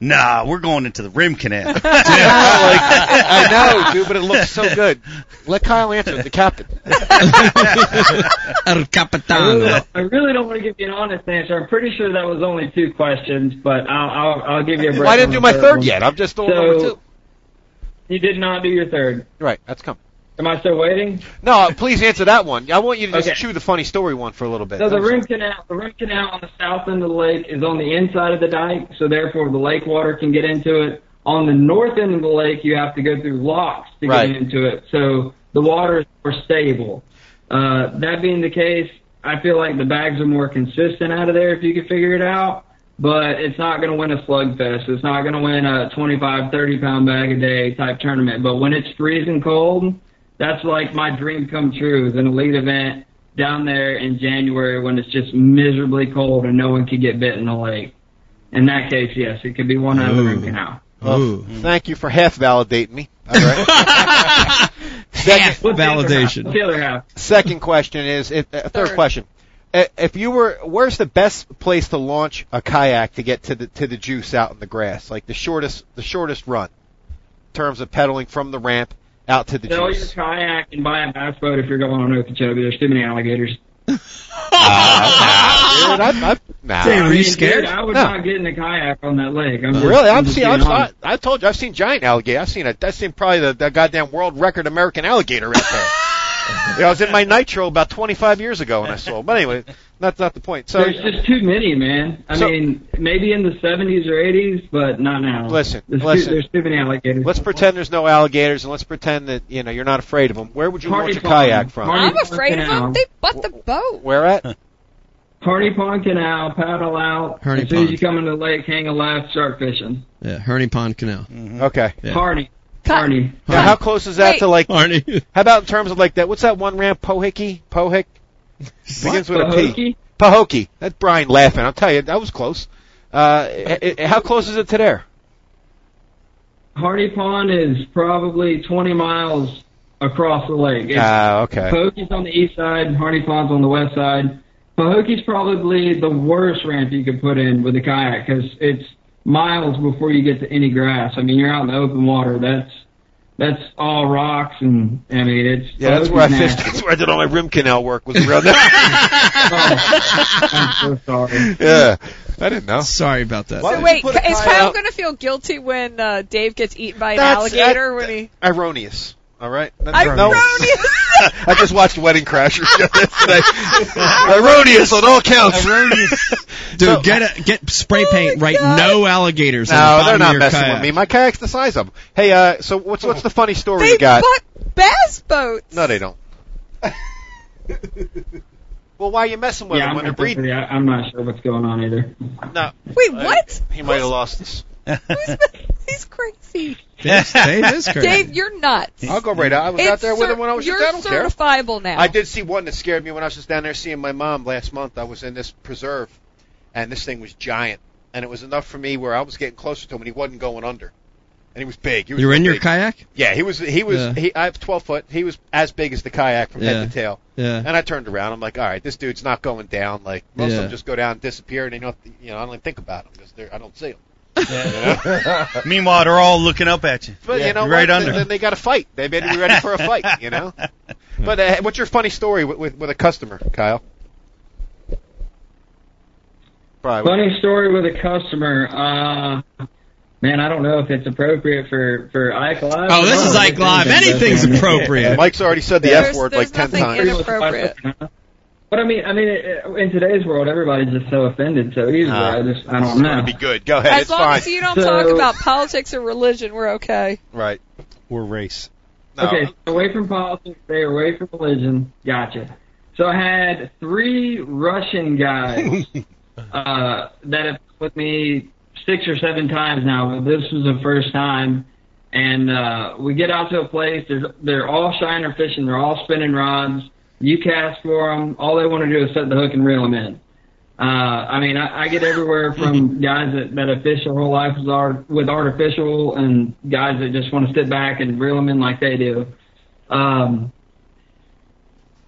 Nah, we're going into the rim canal. [laughs] [laughs] like, I know, dude, but it looks so good. Let Kyle answer the captain. [laughs] El I really, Capitano. don't, I really don't want to give you an honest answer. I'm pretty sure that was only two questions, but I'll I'll, I'll give you a break. Well, I didn't do my third one. yet. I'm just on So- number two. You did not do your third. Right, that's coming. Am I still waiting? No, please answer that one. I want you to just Okay. chew the funny story one for a little bit. So the rim canal, the rim canal on the south end of the lake is on the inside of the dike, so therefore the lake water can get into it. On the north end of the lake, you have to go through locks to Right. get into it, so the water is more stable. Uh, that being the case, I feel like the bags are more consistent out of there if you can figure it out. But it's not going to win a slugfest. It's not going to win a 25, 30 pound bag a day type tournament. But when it's freezing cold, that's like my dream come true is an elite event down there in January when it's just miserably cold and no one can get bit in the lake. In that case, yes, it could be one out of the rim canal. Ooh. Thank you for half validating me. All right. [laughs] Half What's the other half? validation. The other half? Second question is, if, uh, third, Third. question. Uh, If you were, where's the best place to launch a kayak to get to the to the juice out in the grass? Like the shortest the shortest run, in terms of pedaling from the ramp out to the Sell your juice. kayak and buy a bass boat if you're going on Okeechobee. There's too many alligators. Dude, I'm, I've, nah. Damn, are I you scared? Dude, I would No. not get in a kayak on that lake. I'm just, Really? I'm I've just seen. I've, I. I told you, I've seen giant alligator. I've seen a. I've seen probably the, the goddamn world record American alligator out there. [laughs] yeah, I was in my nitro about 25 years ago when I saw. it. But anyway, that's not the point. So There's just too many, man. I So- mean, maybe in the 70s or 80s, but not now. Listen, there's listen. Too, there's too many alligators. let's pretend there's no alligators and let's pretend that you know you're not afraid of them. Where would you Party launch a kayak from? Party I'm afraid of them. They butt the boat. Where at? [laughs] Harney Pond Canal, paddle out. Harney as soon as Pond. you come into the lake, hang a left, start fishing. Yeah, Harney Pond Canal. Mm-hmm. Okay. Yeah. Harney. Cut. Harney. Now, how close is that Wait. to like? Arnie. How about in terms of like that? What's that one ramp? Pohicky? Pohick? Begins with a P. Pahokee? Pahokee. That's Brian laughing. I'll tell you, that was close. Uh, i- i- how close is it to there? Hardy Pond is probably 20 miles across the lake. It's- Ah, okay. Pahokee's on the east side, Hardy Pond's on the west side. Pahokee's probably the worst ramp you could put in with a kayak because it's miles before you get to any grass. I mean, you're out in the open water. That's that's all rocks, and I mean, it's Yeah, that's where I fished. That's where I did all my rim canal work. Was around there. [laughs] oh, I'm so sorry. yeah, I didn't know. Sorry about that. So wait, is Kyle going to feel guilty when uh, Dave gets eaten by an That's- alligator that- when he? Erroneous. All right. That's [laughs] Erroneous. I just watched Wedding Crashers yesterday. [laughs] Erroneous on all counts. Erroneous. [laughs] Dude, get a, get spray paint. Write no alligators. on the No, they're of not your messing kayak. with me. My kayak's the size of them. Hey, uh, so what's what's the funny story They you got? butt bass boats. No, they don't. Well, why are you messing with Yeah, them I'm, when they're not, breeding? I'm not sure what's going on either. No. Wait, uh, what? He might have lost us. [laughs] He's crazy. Dave- Dave is [laughs] crazy. Dave, you're nuts. I'll go right out. I was out It's there with him when I was You're just down. I don't care. certifiable now. I did see one that scared me when I was just down there seeing my mom last month. I was in this preserve, and this thing was giant, and it was enough for me where I was getting closer to him, and he wasn't going under, and he was big. He was You were real in your kayak? Yeah, he was. He was. Yeah. He. I have 12 foot. He was as big as the kayak from Yeah. head to tail. Yeah. And I turned around. I'm like, all right, this dude's not going down. Like most of them just go down and disappear, and they don't. You know, I don't even think about them because I don't see them. Yeah. [laughs] Meanwhile, they're all looking up at you. But you know, right what? under. Then they got to fight. They better be ready for a fight. You know. [laughs] But uh, what's your funny story with, with with a customer, Kyle? Probably. Funny story with a customer. Uh, man, I don't know if it's appropriate for for Ike Live. Oh, this is not. Ike Live. Anything's appropriate. Mike's already said the There's- F word like ten nothing times. inappropriate. But I mean, I mean, in today's world, everybody's just so offended so easily. Ah, I just, I don't know. Be good. Go ahead. as it's long fine. as you don't So- talk about politics or religion, we're okay. Right. Or race. Okay, so away from politics, stay away from religion. Gotcha. So I had three Russian guys [laughs] uh, that have been with me six or seven times now, but this was the first time. And uh, we get out to a place. There's, they're all shiner fishing. They're all spinning rods. You cast for them. All they want to do is set the hook and reel them in. Uh, I mean, I, I get everywhere from guys that, that have fished their whole life with, art, with artificial and guys that just want to sit back and reel them in like they do. Um,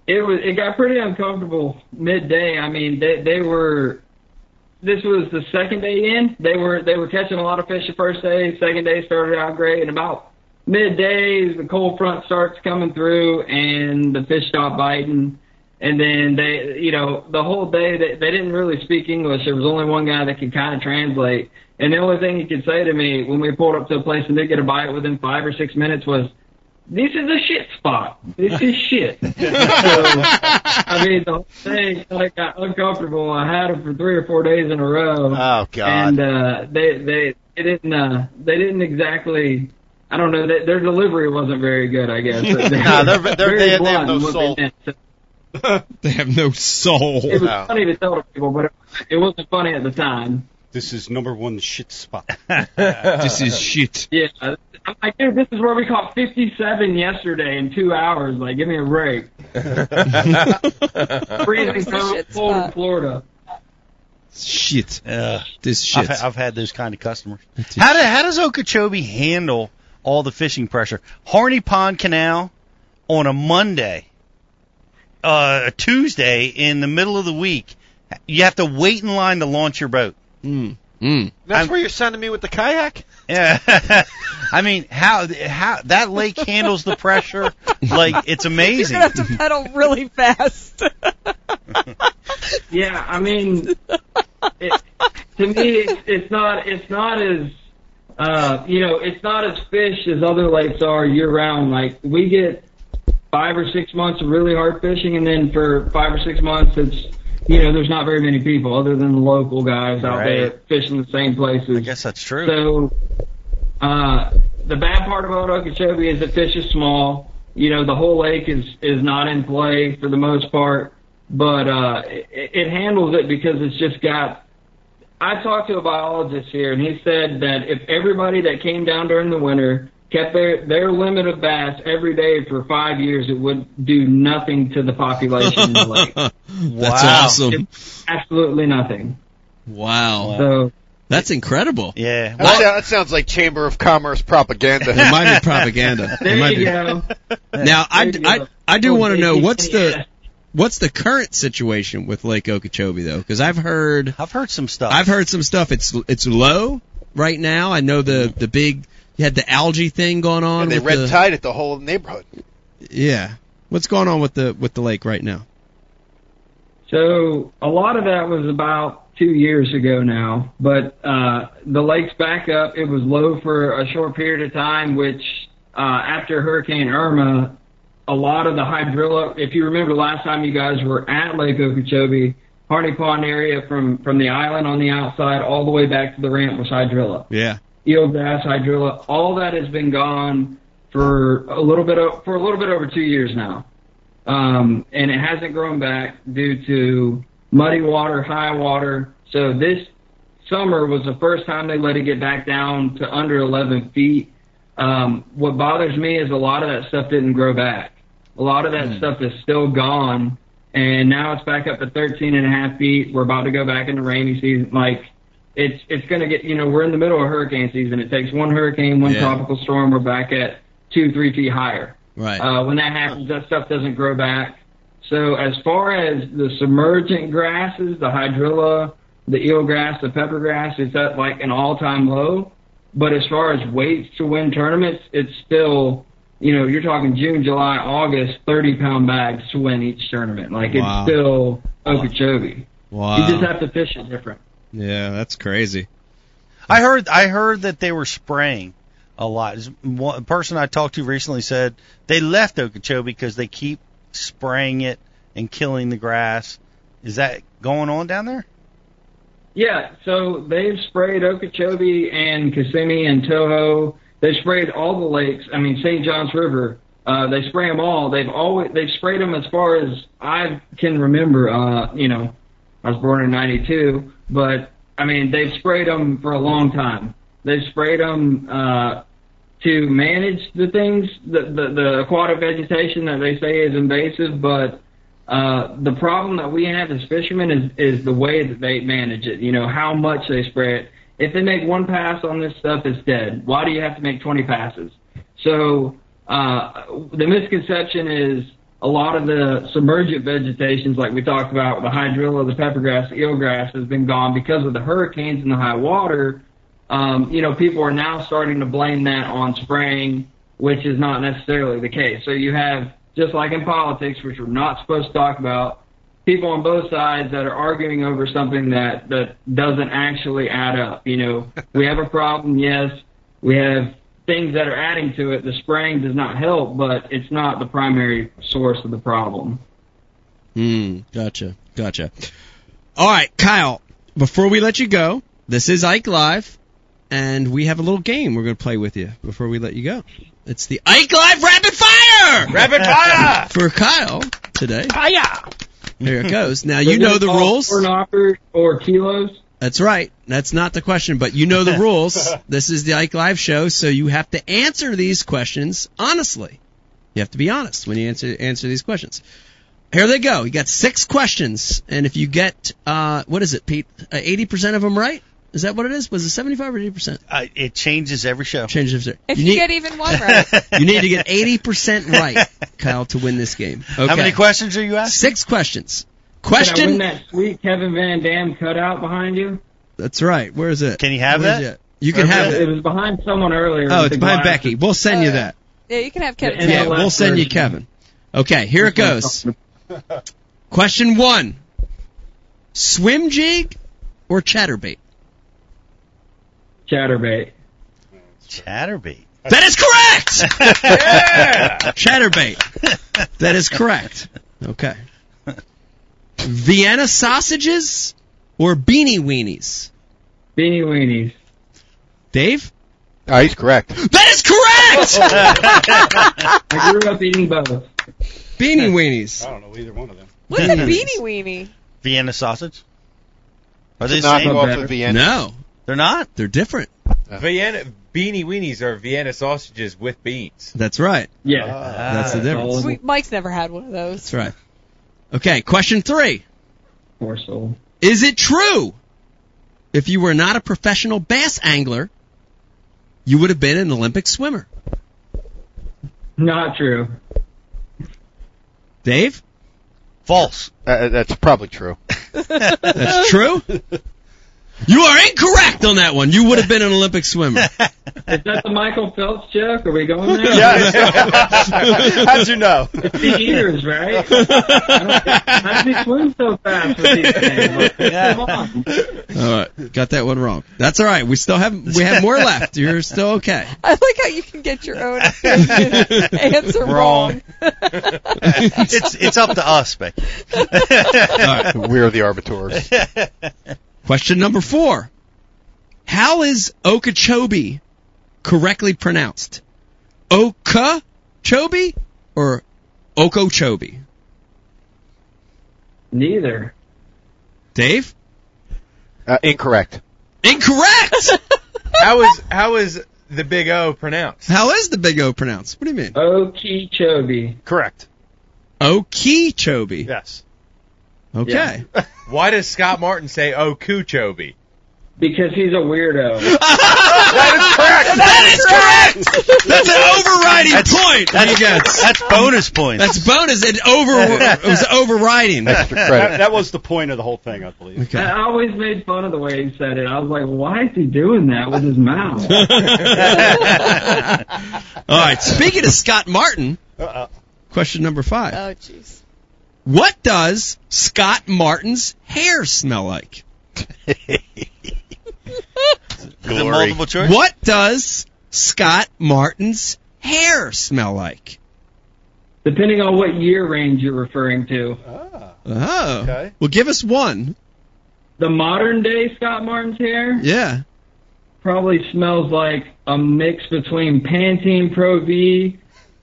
it was it got pretty uncomfortable midday. I mean, they they were. This was the second day in. They were they were catching a lot of fish the first day. Second day started out great, and about midday the cold front starts coming through, and the fish stop biting. And then they, you know, the whole day they, they didn't really speak English. There was only one guy that could kind of translate. And the only thing he could say to me when we pulled up to a place and did get a bite within five or six minutes was, "This is a shit spot. This is shit." [laughs] so, I mean, the whole thing like got uncomfortable. I had them for three or four days in a row. Oh God. And uh, they they they didn't uh, they didn't exactly. I don't know. They, their delivery wasn't very good. I guess. [laughs] They Nah, they're- they're- very they- they have no in what they soul. meant. So [laughs] they have no soul. it was funny to tell to people, but it, it wasn't funny at the time. This is number one shit spot. [laughs] this is shit. Yeah, I'm like, dude, this is where we caught 57 yesterday in two hours. Like, give me a break. [laughs] Freezing cold, cold in Florida. Shit. Uh, This shit. I've, I've had those kind of customers. How, do, how does Okeechobee handle all the fishing pressure? Harney Pond Canal on a Monday, uh, a Tuesday in the middle of the week. You have to wait in line to launch your boat. Mm. Mm. That's I'm- where you're sending me with the kayak. Yeah, [laughs] I mean, how how that lake handles the pressure like it's You're amazing. [laughs] gonna have to pedal really fast. [laughs] Yeah, I mean, it, to me, it's, it's not it's not as uh, you know it's not as fish as other lakes are year round. Like we get five or six months of really hard fishing, and then for five or six months, it's you know there's not very many people other than the local guys out there fishing the same places. I guess that's true. So, uh, the bad part about Okeechobee is that fish is small. You know, the whole lake is is not in play for the most part, but uh, it, it handles it because it's just got. I talked to a biologist here, and he said that if everybody that came down during the winter kept their their limit of bass every day for five years, it would do nothing to the population in the lake. [laughs] That's Wow. awesome. Absolutely nothing. Wow. So That's incredible. Yeah. That, that sounds like Chamber of Commerce propaganda. It might be propaganda. [laughs] there you be. go. Now, I, There you I, go. I do want to know what's the yeah. what's the current situation with Lake Okeechobee though? Because I've heard I've heard some stuff. I've heard some stuff. It's it's low right now. I know the the big you had the algae thing going on. and they red the, tide at the whole neighborhood. Yeah. What's going on with the with the lake right now? So a lot of that was about two years ago now, but uh, the lake's back up. It was low for a short period of time, which uh, after Hurricane Irma, a lot of the hydrilla. If you remember last time you guys were at Lake Okeechobee, Harney Pond area from from the island on the outside all the way back to the ramp was hydrilla Yeah. Eelgrass, hydrilla, all that has been gone for a little bit o- for a little bit over two years now, um, and it hasn't grown back due to muddy water, high water. So this summer was the first time they let it get back down to under 11 feet. Um, what bothers me is a lot of that stuff didn't grow back. A lot of that stuff is still gone, and now it's back up to 13 and a half feet. We're about to go back into rainy season. Like it's it's going to get you know we're in the middle of hurricane season. It takes one hurricane, one Yeah. tropical storm, we're back at two three feet higher. Right. Uh, when that happens, that stuff doesn't grow back. So as far as the submergent grasses, the hydrilla, the eelgrass, the peppergrass, it's at like an all-time low. But as far as weights to win tournaments, it's still, you know, you're talking June, July, August, 30-pound bags to win each tournament. Like Wow. it's still Okeechobee. wow. You just have to fish it different. Yeah, that's crazy. I heard I heard that they were spraying a lot. One person I talked to recently said they left Okeechobee because they keep spraying it and killing the grass. Is that going on down there? Yeah, so they've sprayed Okeechobee and Kissimmee and Toho. They've sprayed all the lakes. I mean, St. John's River. Uh, they spray them all. They've always they've sprayed them as far as I can remember. Uh, you know, I was born in '92, but I mean they've sprayed them for a long time. They've sprayed them uh, to manage the things, the, the the aquatic vegetation that they say is invasive, but uh, the problem that we have as fishermen is, is the way that they manage it. You know, how much they spray it. If they make one pass on this stuff, it's dead. Why do you have to make 20 passes? So, uh, the misconception is a lot of the submergent vegetations, like we talked about, the hydrilla, the peppergrass, the eelgrass, has been gone because of the hurricanes and the high water. Um, you know, people are now starting to blame that on spraying, which is not necessarily the case. So you have, just like in politics, which we're not supposed to talk about, people on both sides that are arguing over something that, that doesn't actually add up. You know, [laughs] we have a problem, yes. We have things that are adding to it. The spraying does not help, but it's not the primary source of the problem. Hmm. Gotcha. Gotcha. All right, Kyle. Before we let you go, this is Ike Live, and we have a little game we're going to play with you before we let you go. It's the Ike Live Rapid Fire. [laughs] Rapid fire! for Kyle today. Fire! Here it goes. Now you know the rules. Or or kilos. That's right. That's not the question, but you know the [laughs] rules. this is the Ike Live show, so you have to answer these questions honestly. You have to be honest when you answer answer these questions. Here they go. You got six questions, and if you get uh, what is it, Pete? Eighty percent of them right. Is that what it is? Was it seventy-five or eighty percent? Uh, it changes every show. Changes it. If you you, need get even one [laughs] right, you need to get eighty percent right, Kyle, to win this game. Okay. [laughs] How many questions are you asking? Six questions. Can I win Question. that sweet Kevin Van Dam cutout behind you? That's right. Where is it? Can you have Where's that? it? You can have It it. was behind someone earlier. Oh, it's behind glasses. Becky. We'll send you that. yeah, you can have Kevin. And Yeah, we'll last send you. Kevin. Okay, here it goes. [laughs] Question one: Swim jig or chatterbait? Chatterbait. Chatterbait. That is correct. [laughs] yeah! Chatterbait. That is correct. Okay. Vienna sausages or beanie weenies? Beanie weenies. Dave? Ah, he's correct. That is correct. [laughs] I grew up eating both. beanie weenies. I don't know either one of them. What's a beanie weenie? Vienna sausage. Are they It's the same? knockoff better. of Vienna. No, They're not. they're different. Vienna beanie weenies are Vienna sausages with beans. That's right. Yeah. That's the difference. We, Mike's never had one of those. That's right. Okay, question three. Poor soul. Is it true if you were not a professional bass angler, you would have been an Olympic swimmer? Not true. Dave? False. Uh, that's probably true. [laughs] That's true? [laughs] You are incorrect on that one. You would have been an Olympic swimmer. [laughs] Is that the Michael Phelps joke? Are we going there? [laughs] How'd you know? It's the eaters, right? How does he swim so fast with these things? Come on. All right, got that one wrong. That's all right. We still have we have more left. You're still okay. I like how you can get your own answer wrong. it's it's up to us, Becky. All right. [laughs] We're the arbiters. Question number four. How is Okeechobee correctly pronounced? Okeechobee or Okeechobee? Neither. Dave? Uh, incorrect. Incorrect! [laughs] How is how is the big O pronounced? How is the big O pronounced? What do you mean? Okeechobee. Correct. Okeechobee. Yes. Okay. [laughs] Why does Scott Martin say "Oh, Kuchobi"? Because he's a weirdo. [laughs] [laughs] That is correct! That's correct. That's an overriding point that he gets. That's bonus points. That's bonus. It over it was overriding. Extra That, credit. that was the point of the whole thing, I believe. Okay. I always made fun of the way he said it. I was like, why is he doing that with his mouth? All right. Speaking of Scott Martin, Uh-uh. question number five. Oh, jeez. What does Scott Martin's hair smell like? [laughs] Is it multiple choice? What does Scott Martin's hair smell like? Depending on what year range you're referring to. Ah, Oh. Okay. Well, give us one. The modern day Scott Martin's hair Yeah. probably smells like a mix between Pantene Pro V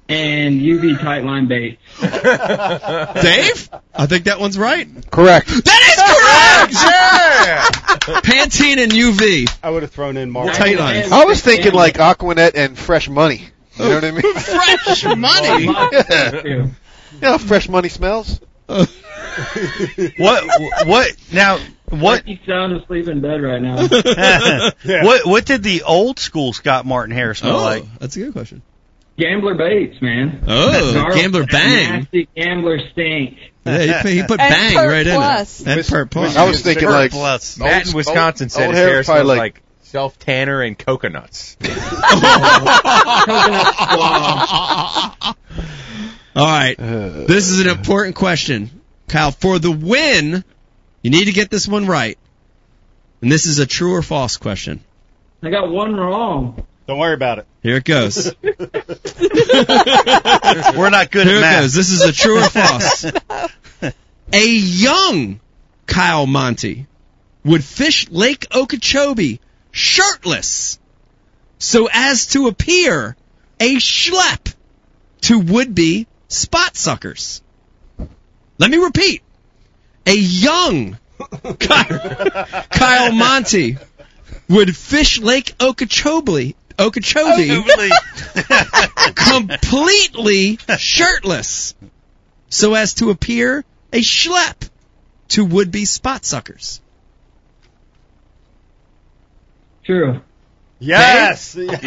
and UV Tightline bait. [laughs] Dave? I think that one's right. Correct. That is correct! [laughs] yeah. Pantene and UV. I would have thrown in Mark. Tight lines. I was thinking like Aquanet and Fresh Money. You know what I mean? [laughs] Fresh money. yeah. You know how Fresh Money smells? What what now? What He's sound asleep in bed right now. yeah. what what did the old school Scott Martin hair smell Oh, like? that's a good question. Gambler Baits, man. Oh, Gambler that Bang. Nasty gambler stink. Yeah, he put, he put And bang Pert right Plus. in it. And Pert Plus. I was thinking like Plus. Matt in Wisconsin said old his hair hair smells like- like, self tanner and coconuts. [laughs] All right. This is an important question. Kyle, for the win, you need to get this one right. And this is a true or false question. I got one wrong. Don't worry about it. Here it goes. [laughs] We're not good Here at it goes. This is a true or false. A young Kyle Monti would fish Lake Okeechobee shirtless so as to appear a schlep to would-be spot suckers. Let me repeat. A young Kyle, Kyle Monti would fish Lake Okeechobee, Okeechobee [laughs] completely shirtless so as to appear a schlep to would-be spot suckers. True. Yes. That's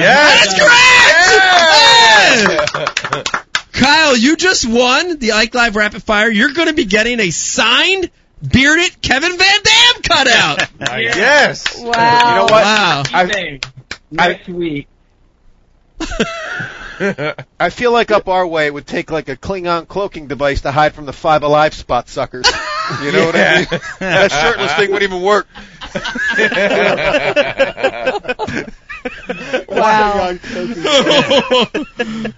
correct! Kyle, you just won the Ike Live Rapid Fire. You're going to be getting a signed, bearded Kevin Van Dam cutout. [laughs] yes. Wow. You know what? Wow. eBay next week. [laughs] I feel like up our way it would take like a Klingon cloaking device to hide from the Five Alive spot suckers. You know what I mean? [laughs] that shirtless thing wouldn't even work. [laughs] Wow. I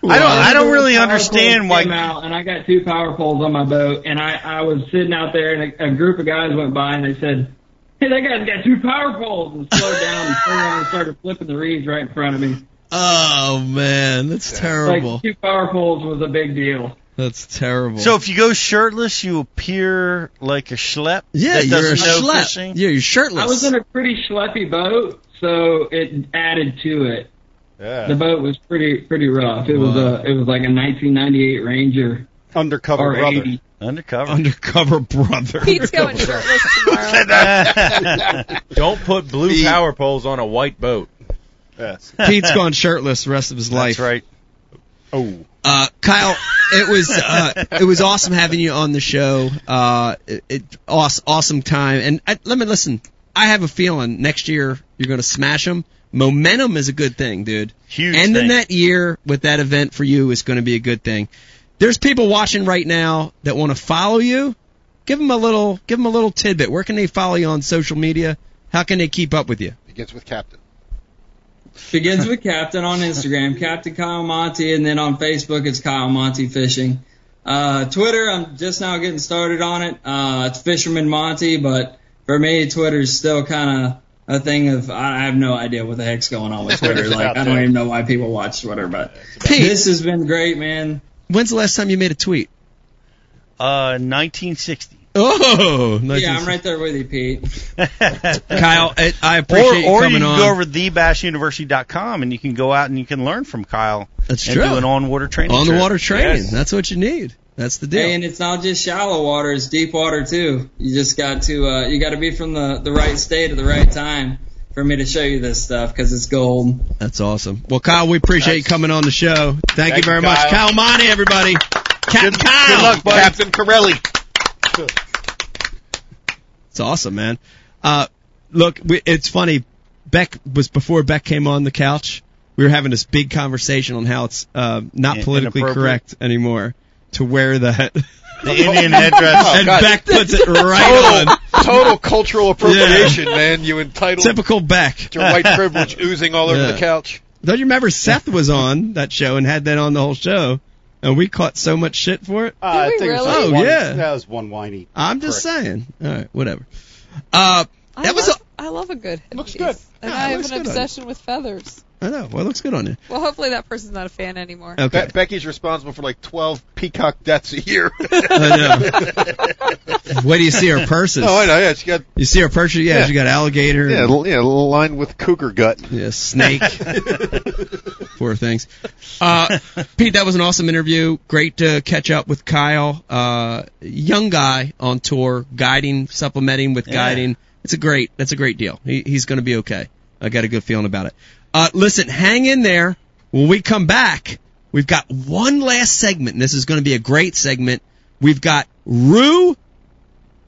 don't I don't really understand why Came out and I got two power poles on my boat, and I I was sitting out there, and a, a group of guys went by, and they said, "Hey, that guy's got two power poles," and slowed down and turned around and started flipping the reeds right in front of me. Oh man, that's terrible. Like two power poles was a big deal. That's terrible. So if you go shirtless, you appear like a schlep. yeah, that you're a doesn't schlep. fishing. Yeah, you're shirtless. I was in a pretty schleppy boat, so it added to it. Yeah. The boat was pretty pretty rough. It was a it was like a 1998 Ranger Undercover or brother. 80. Undercover. undercover brother. Pete's going shirtless tomorrow. [laughs] Don't put blue power poles on a white boat. Yes. [laughs] Pete's gone shirtless the rest of his life. That's right. Oh. Uh, Kyle, it was uh, it was awesome having you on the show. Uh, it, it awesome, awesome time. And I, let me listen. I have a feeling next year you're going to smash them. Momentum is a good thing, dude. Huge Ending thing. that year with that event for you is going to be a good thing. There's people watching right now that want to follow you. Give them a little, give them a little tidbit. Where can they follow you on social media? How can they keep up with you? Begins with Captain. Begins with [laughs] Captain on Instagram, Captain Kyle Monti, and then on Facebook it's Kyle Monti Fishing. Uh, Twitter, I'm just now getting started on it. Uh, it's Fisherman Monti, but for me, Twitter's still kind of a thing of I have no idea what the heck's going on with [laughs] Twitter. Like I don't even know why people watch Twitter, but Pete, this has been great, man. When's the last time you made a tweet? Uh, 1960. Oh, Yeah, I'm right there with you, Pete. [laughs] Kyle, I, I Or, appreciate or you you coming can on. go over to thebassuniversity.com and you can go out and you can learn from Kyle That's and true. do an on-water training. on the water training. Yes. That's what you need. That's the deal. Hey, and it's not just shallow water; it's deep water too. You just got to uh, you got to be from the the right state at the right time for me to show you this stuff because it's gold. That's awesome. Well, Kyle, we appreciate you coming on the show. Thank, you very you, much, Kyle. Kyle Monti, everybody. Captain Good, Kyle. good luck, buddy. Captain Corelli. It's awesome, man. Uh, look, we, it's funny. Beck was before Beck came on the couch. We were having this big conversation on how it's uh, not politically correct anymore to wear that. [laughs] The Indian headdress. and God. Beck puts it right [laughs] on. Total, total cultural appropriation, man. You entitled Typical Beck. your white privilege [laughs] oozing all over Yeah. the couch. Don't you remember Seth was on that show and had that on the whole show, and we caught so much shit for it. Did we it was really? just Oh, one, yeah. That was one whiny. I'm just saying. All right, whatever. Uh, I that was love, I love a good Looks headpiece. good. And Yeah, I have an obsession with feathers. I know. Well, it looks good on you. Well, hopefully that person's not a fan anymore. Okay. Be- Becky's responsible for like 12 peacock deaths a year. [laughs] I know. Wait do you see her purses? Oh, I know. Yeah, she got You see her purses? Yeah, Yeah. she got alligator. yeah, and- l- yeah, lined with cougar gut. yeah, snake. [laughs] Poor things. Uh, Pete, that was an awesome interview. Great to catch up with Kyle. Uh, young guy on tour, guiding, supplementing with Yeah. guiding. It's a great. That's a great deal. He, he's going to be okay. I got a good feeling about it. Uh, listen, hang in there. When we come back, we've got one last segment, and this is going to be a great segment. We've got Rue.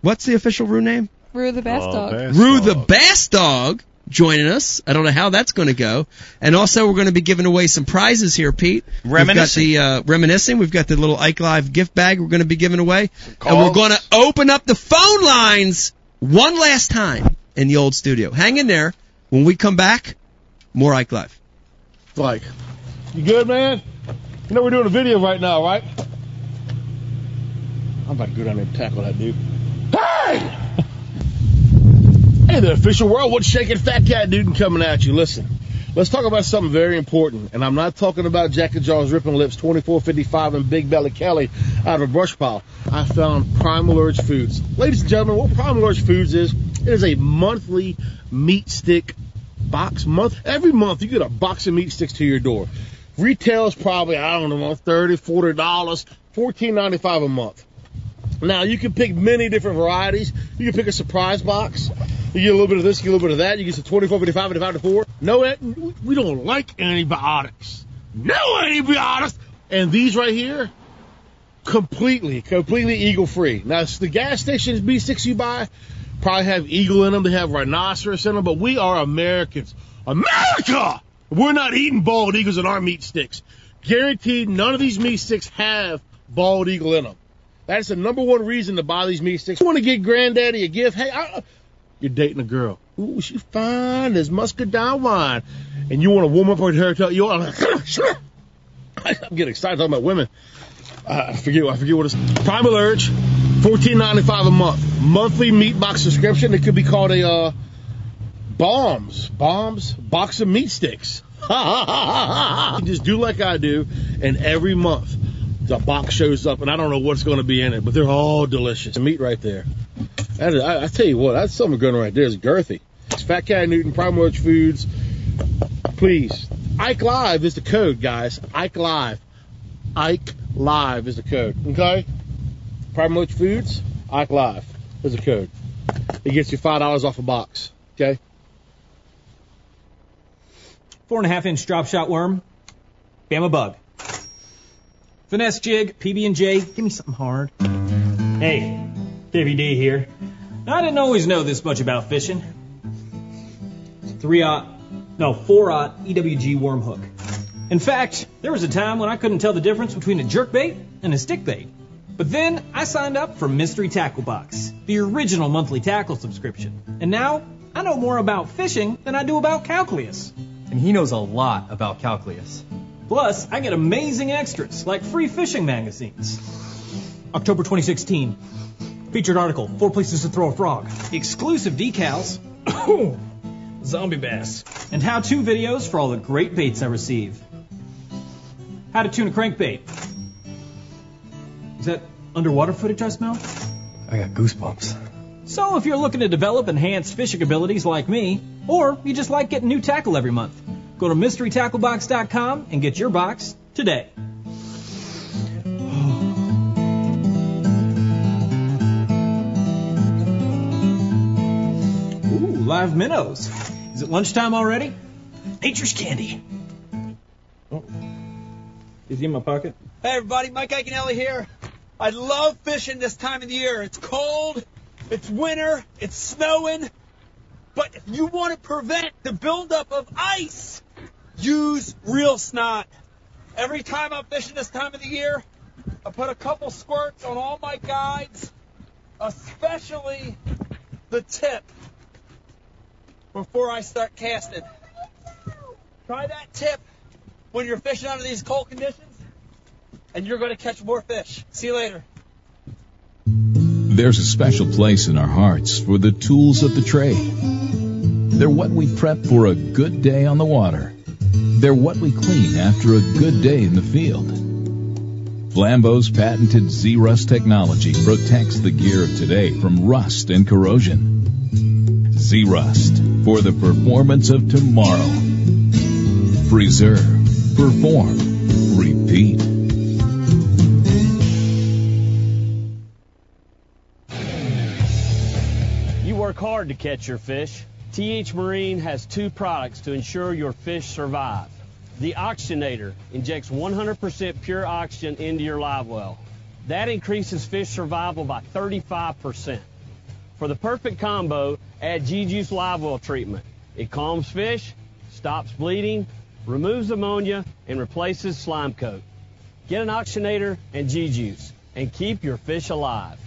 What's the official Rue name? Rue the best Oh, dog. best Rue the. Bass Dog joining us. I don't know how that's going to go. And also, we're going to be giving away some prizes here, Pete. Reminiscing. We've got the uh, reminiscing. We've got the little Ike Live gift bag we're going to be giving away, and we're going to open up the phone lines one last time in the old studio. Hang in there. When we come back, more Ike Live. Like, you good, man? You know we're doing a video right now, right? I'm about to go down there and tackle that dude. Hey! Hey there, official world. What's shaking, fat cat dude, and coming at you? Listen, let's talk about something very important, and I'm not talking about Jack and Jaws ripping lips, 2455 and Big Belly Kelly out of a brush pile. I found Primal Urge Foods. Ladies and gentlemen, what Primal Urge Foods is, it is a monthly meat stick box month. Every month you get a box of meat sticks to your door. Retail is probably, I don't know, 30 $40, $14.95 a month. Now you can pick many different varieties. You can pick a surprise box. You get a little bit of this, you get a little bit of that. You get some 24, 55, 55 to 4. No, eh, we don't like antibiotics. No antibiotics. And these right here, completely, completely eagle free. Now, the gas stations B6 you buy probably have eagle in them. They have rhinoceros in them, but we are Americans. America! We're not eating bald eagles in our meat sticks. Guaranteed, none of these meat sticks have bald eagle in them. That's the number one reason to buy these meat sticks. You want to get granddaddy a gift? Hey, I, uh, you're dating a girl. Ooh, she's fine as muscadine wine. And you want to warm up her hair? You want to, [laughs] I'm getting excited talking about women. Uh, I forget. I forget what it's. Primal Urge, fourteen ninety five a month. Monthly meat box subscription. It could be called a uh, bombs, bombs box of meat sticks. [laughs] You just do like I do, and every month the box shows up, and I don't know what's going to be in it, but they're all delicious. The meat right there. That is, I, I tell you what, that's something good right there. It's girthy. It's Fat Cat Newton, Prime Roach Foods. Please, Ike Live is the code, guys. Ike Live. Ike Live is the code. Okay? Prime Roach Foods, Ike Live is the code. It gets you five dollars off a box. Okay? Four and a half inch drop shot worm. Bama bug. Finesse jig, PB and J. Give me something hard. Hey, KVD here. I didn't always know this much about fishing. Three aught, no four aught EWG worm hook. In fact, there was a time when I couldn't tell the difference between a jerkbait and a stickbait. But then I signed up for Mystery Tackle Box, the original monthly tackle subscription. And now I know more about fishing than I do about calculus. And he knows a lot about calculus. Plus, I get amazing extras like free fishing magazines. October 2016. Featured article, Four Places to Throw a Frog. Exclusive decals. [coughs] Zombie bass. And how-to videos for all the great baits I receive. How to tune a crankbait. Is that underwater footage I smell? I got goosebumps. So if you're looking to develop enhanced fishing abilities like me, or you just like getting new tackle every month, go to mysterytacklebox.com and get your box today. Ooh, live minnows. Is it lunchtime already? Nature's candy. Oh. Is he in my pocket? Hey everybody, Mike Iaconelli here. I love fishing this time of the year. It's cold, it's winter, it's snowing. But if you want to prevent the buildup of ice, use real snot. Every time I'm fishing this time of the year, I put a couple squirts on all my guides, especially the tip, before I start casting. Try that tip when you're fishing under these cold conditions, and you're going to catch more fish. See you later. There's a special place in our hearts for the tools of the trade. They're what we prep for a good day on the water. They're what we clean after a good day in the field. Flambeau's patented Zerust technology protects the gear of today from rust and corrosion. Zerust for the performance of tomorrow. Preserve, perform, repeat. You work hard to catch your fish. TH Marine has two products to ensure your fish survive. The Oxygenator injects 100% pure oxygen into your live well. That increases fish survival by 35%. For the perfect combo, add G-Juice Live Well treatment. It calms fish, stops bleeding, removes ammonia, and replaces slime coat. Get an Oxygenator and G-Juice and keep your fish alive.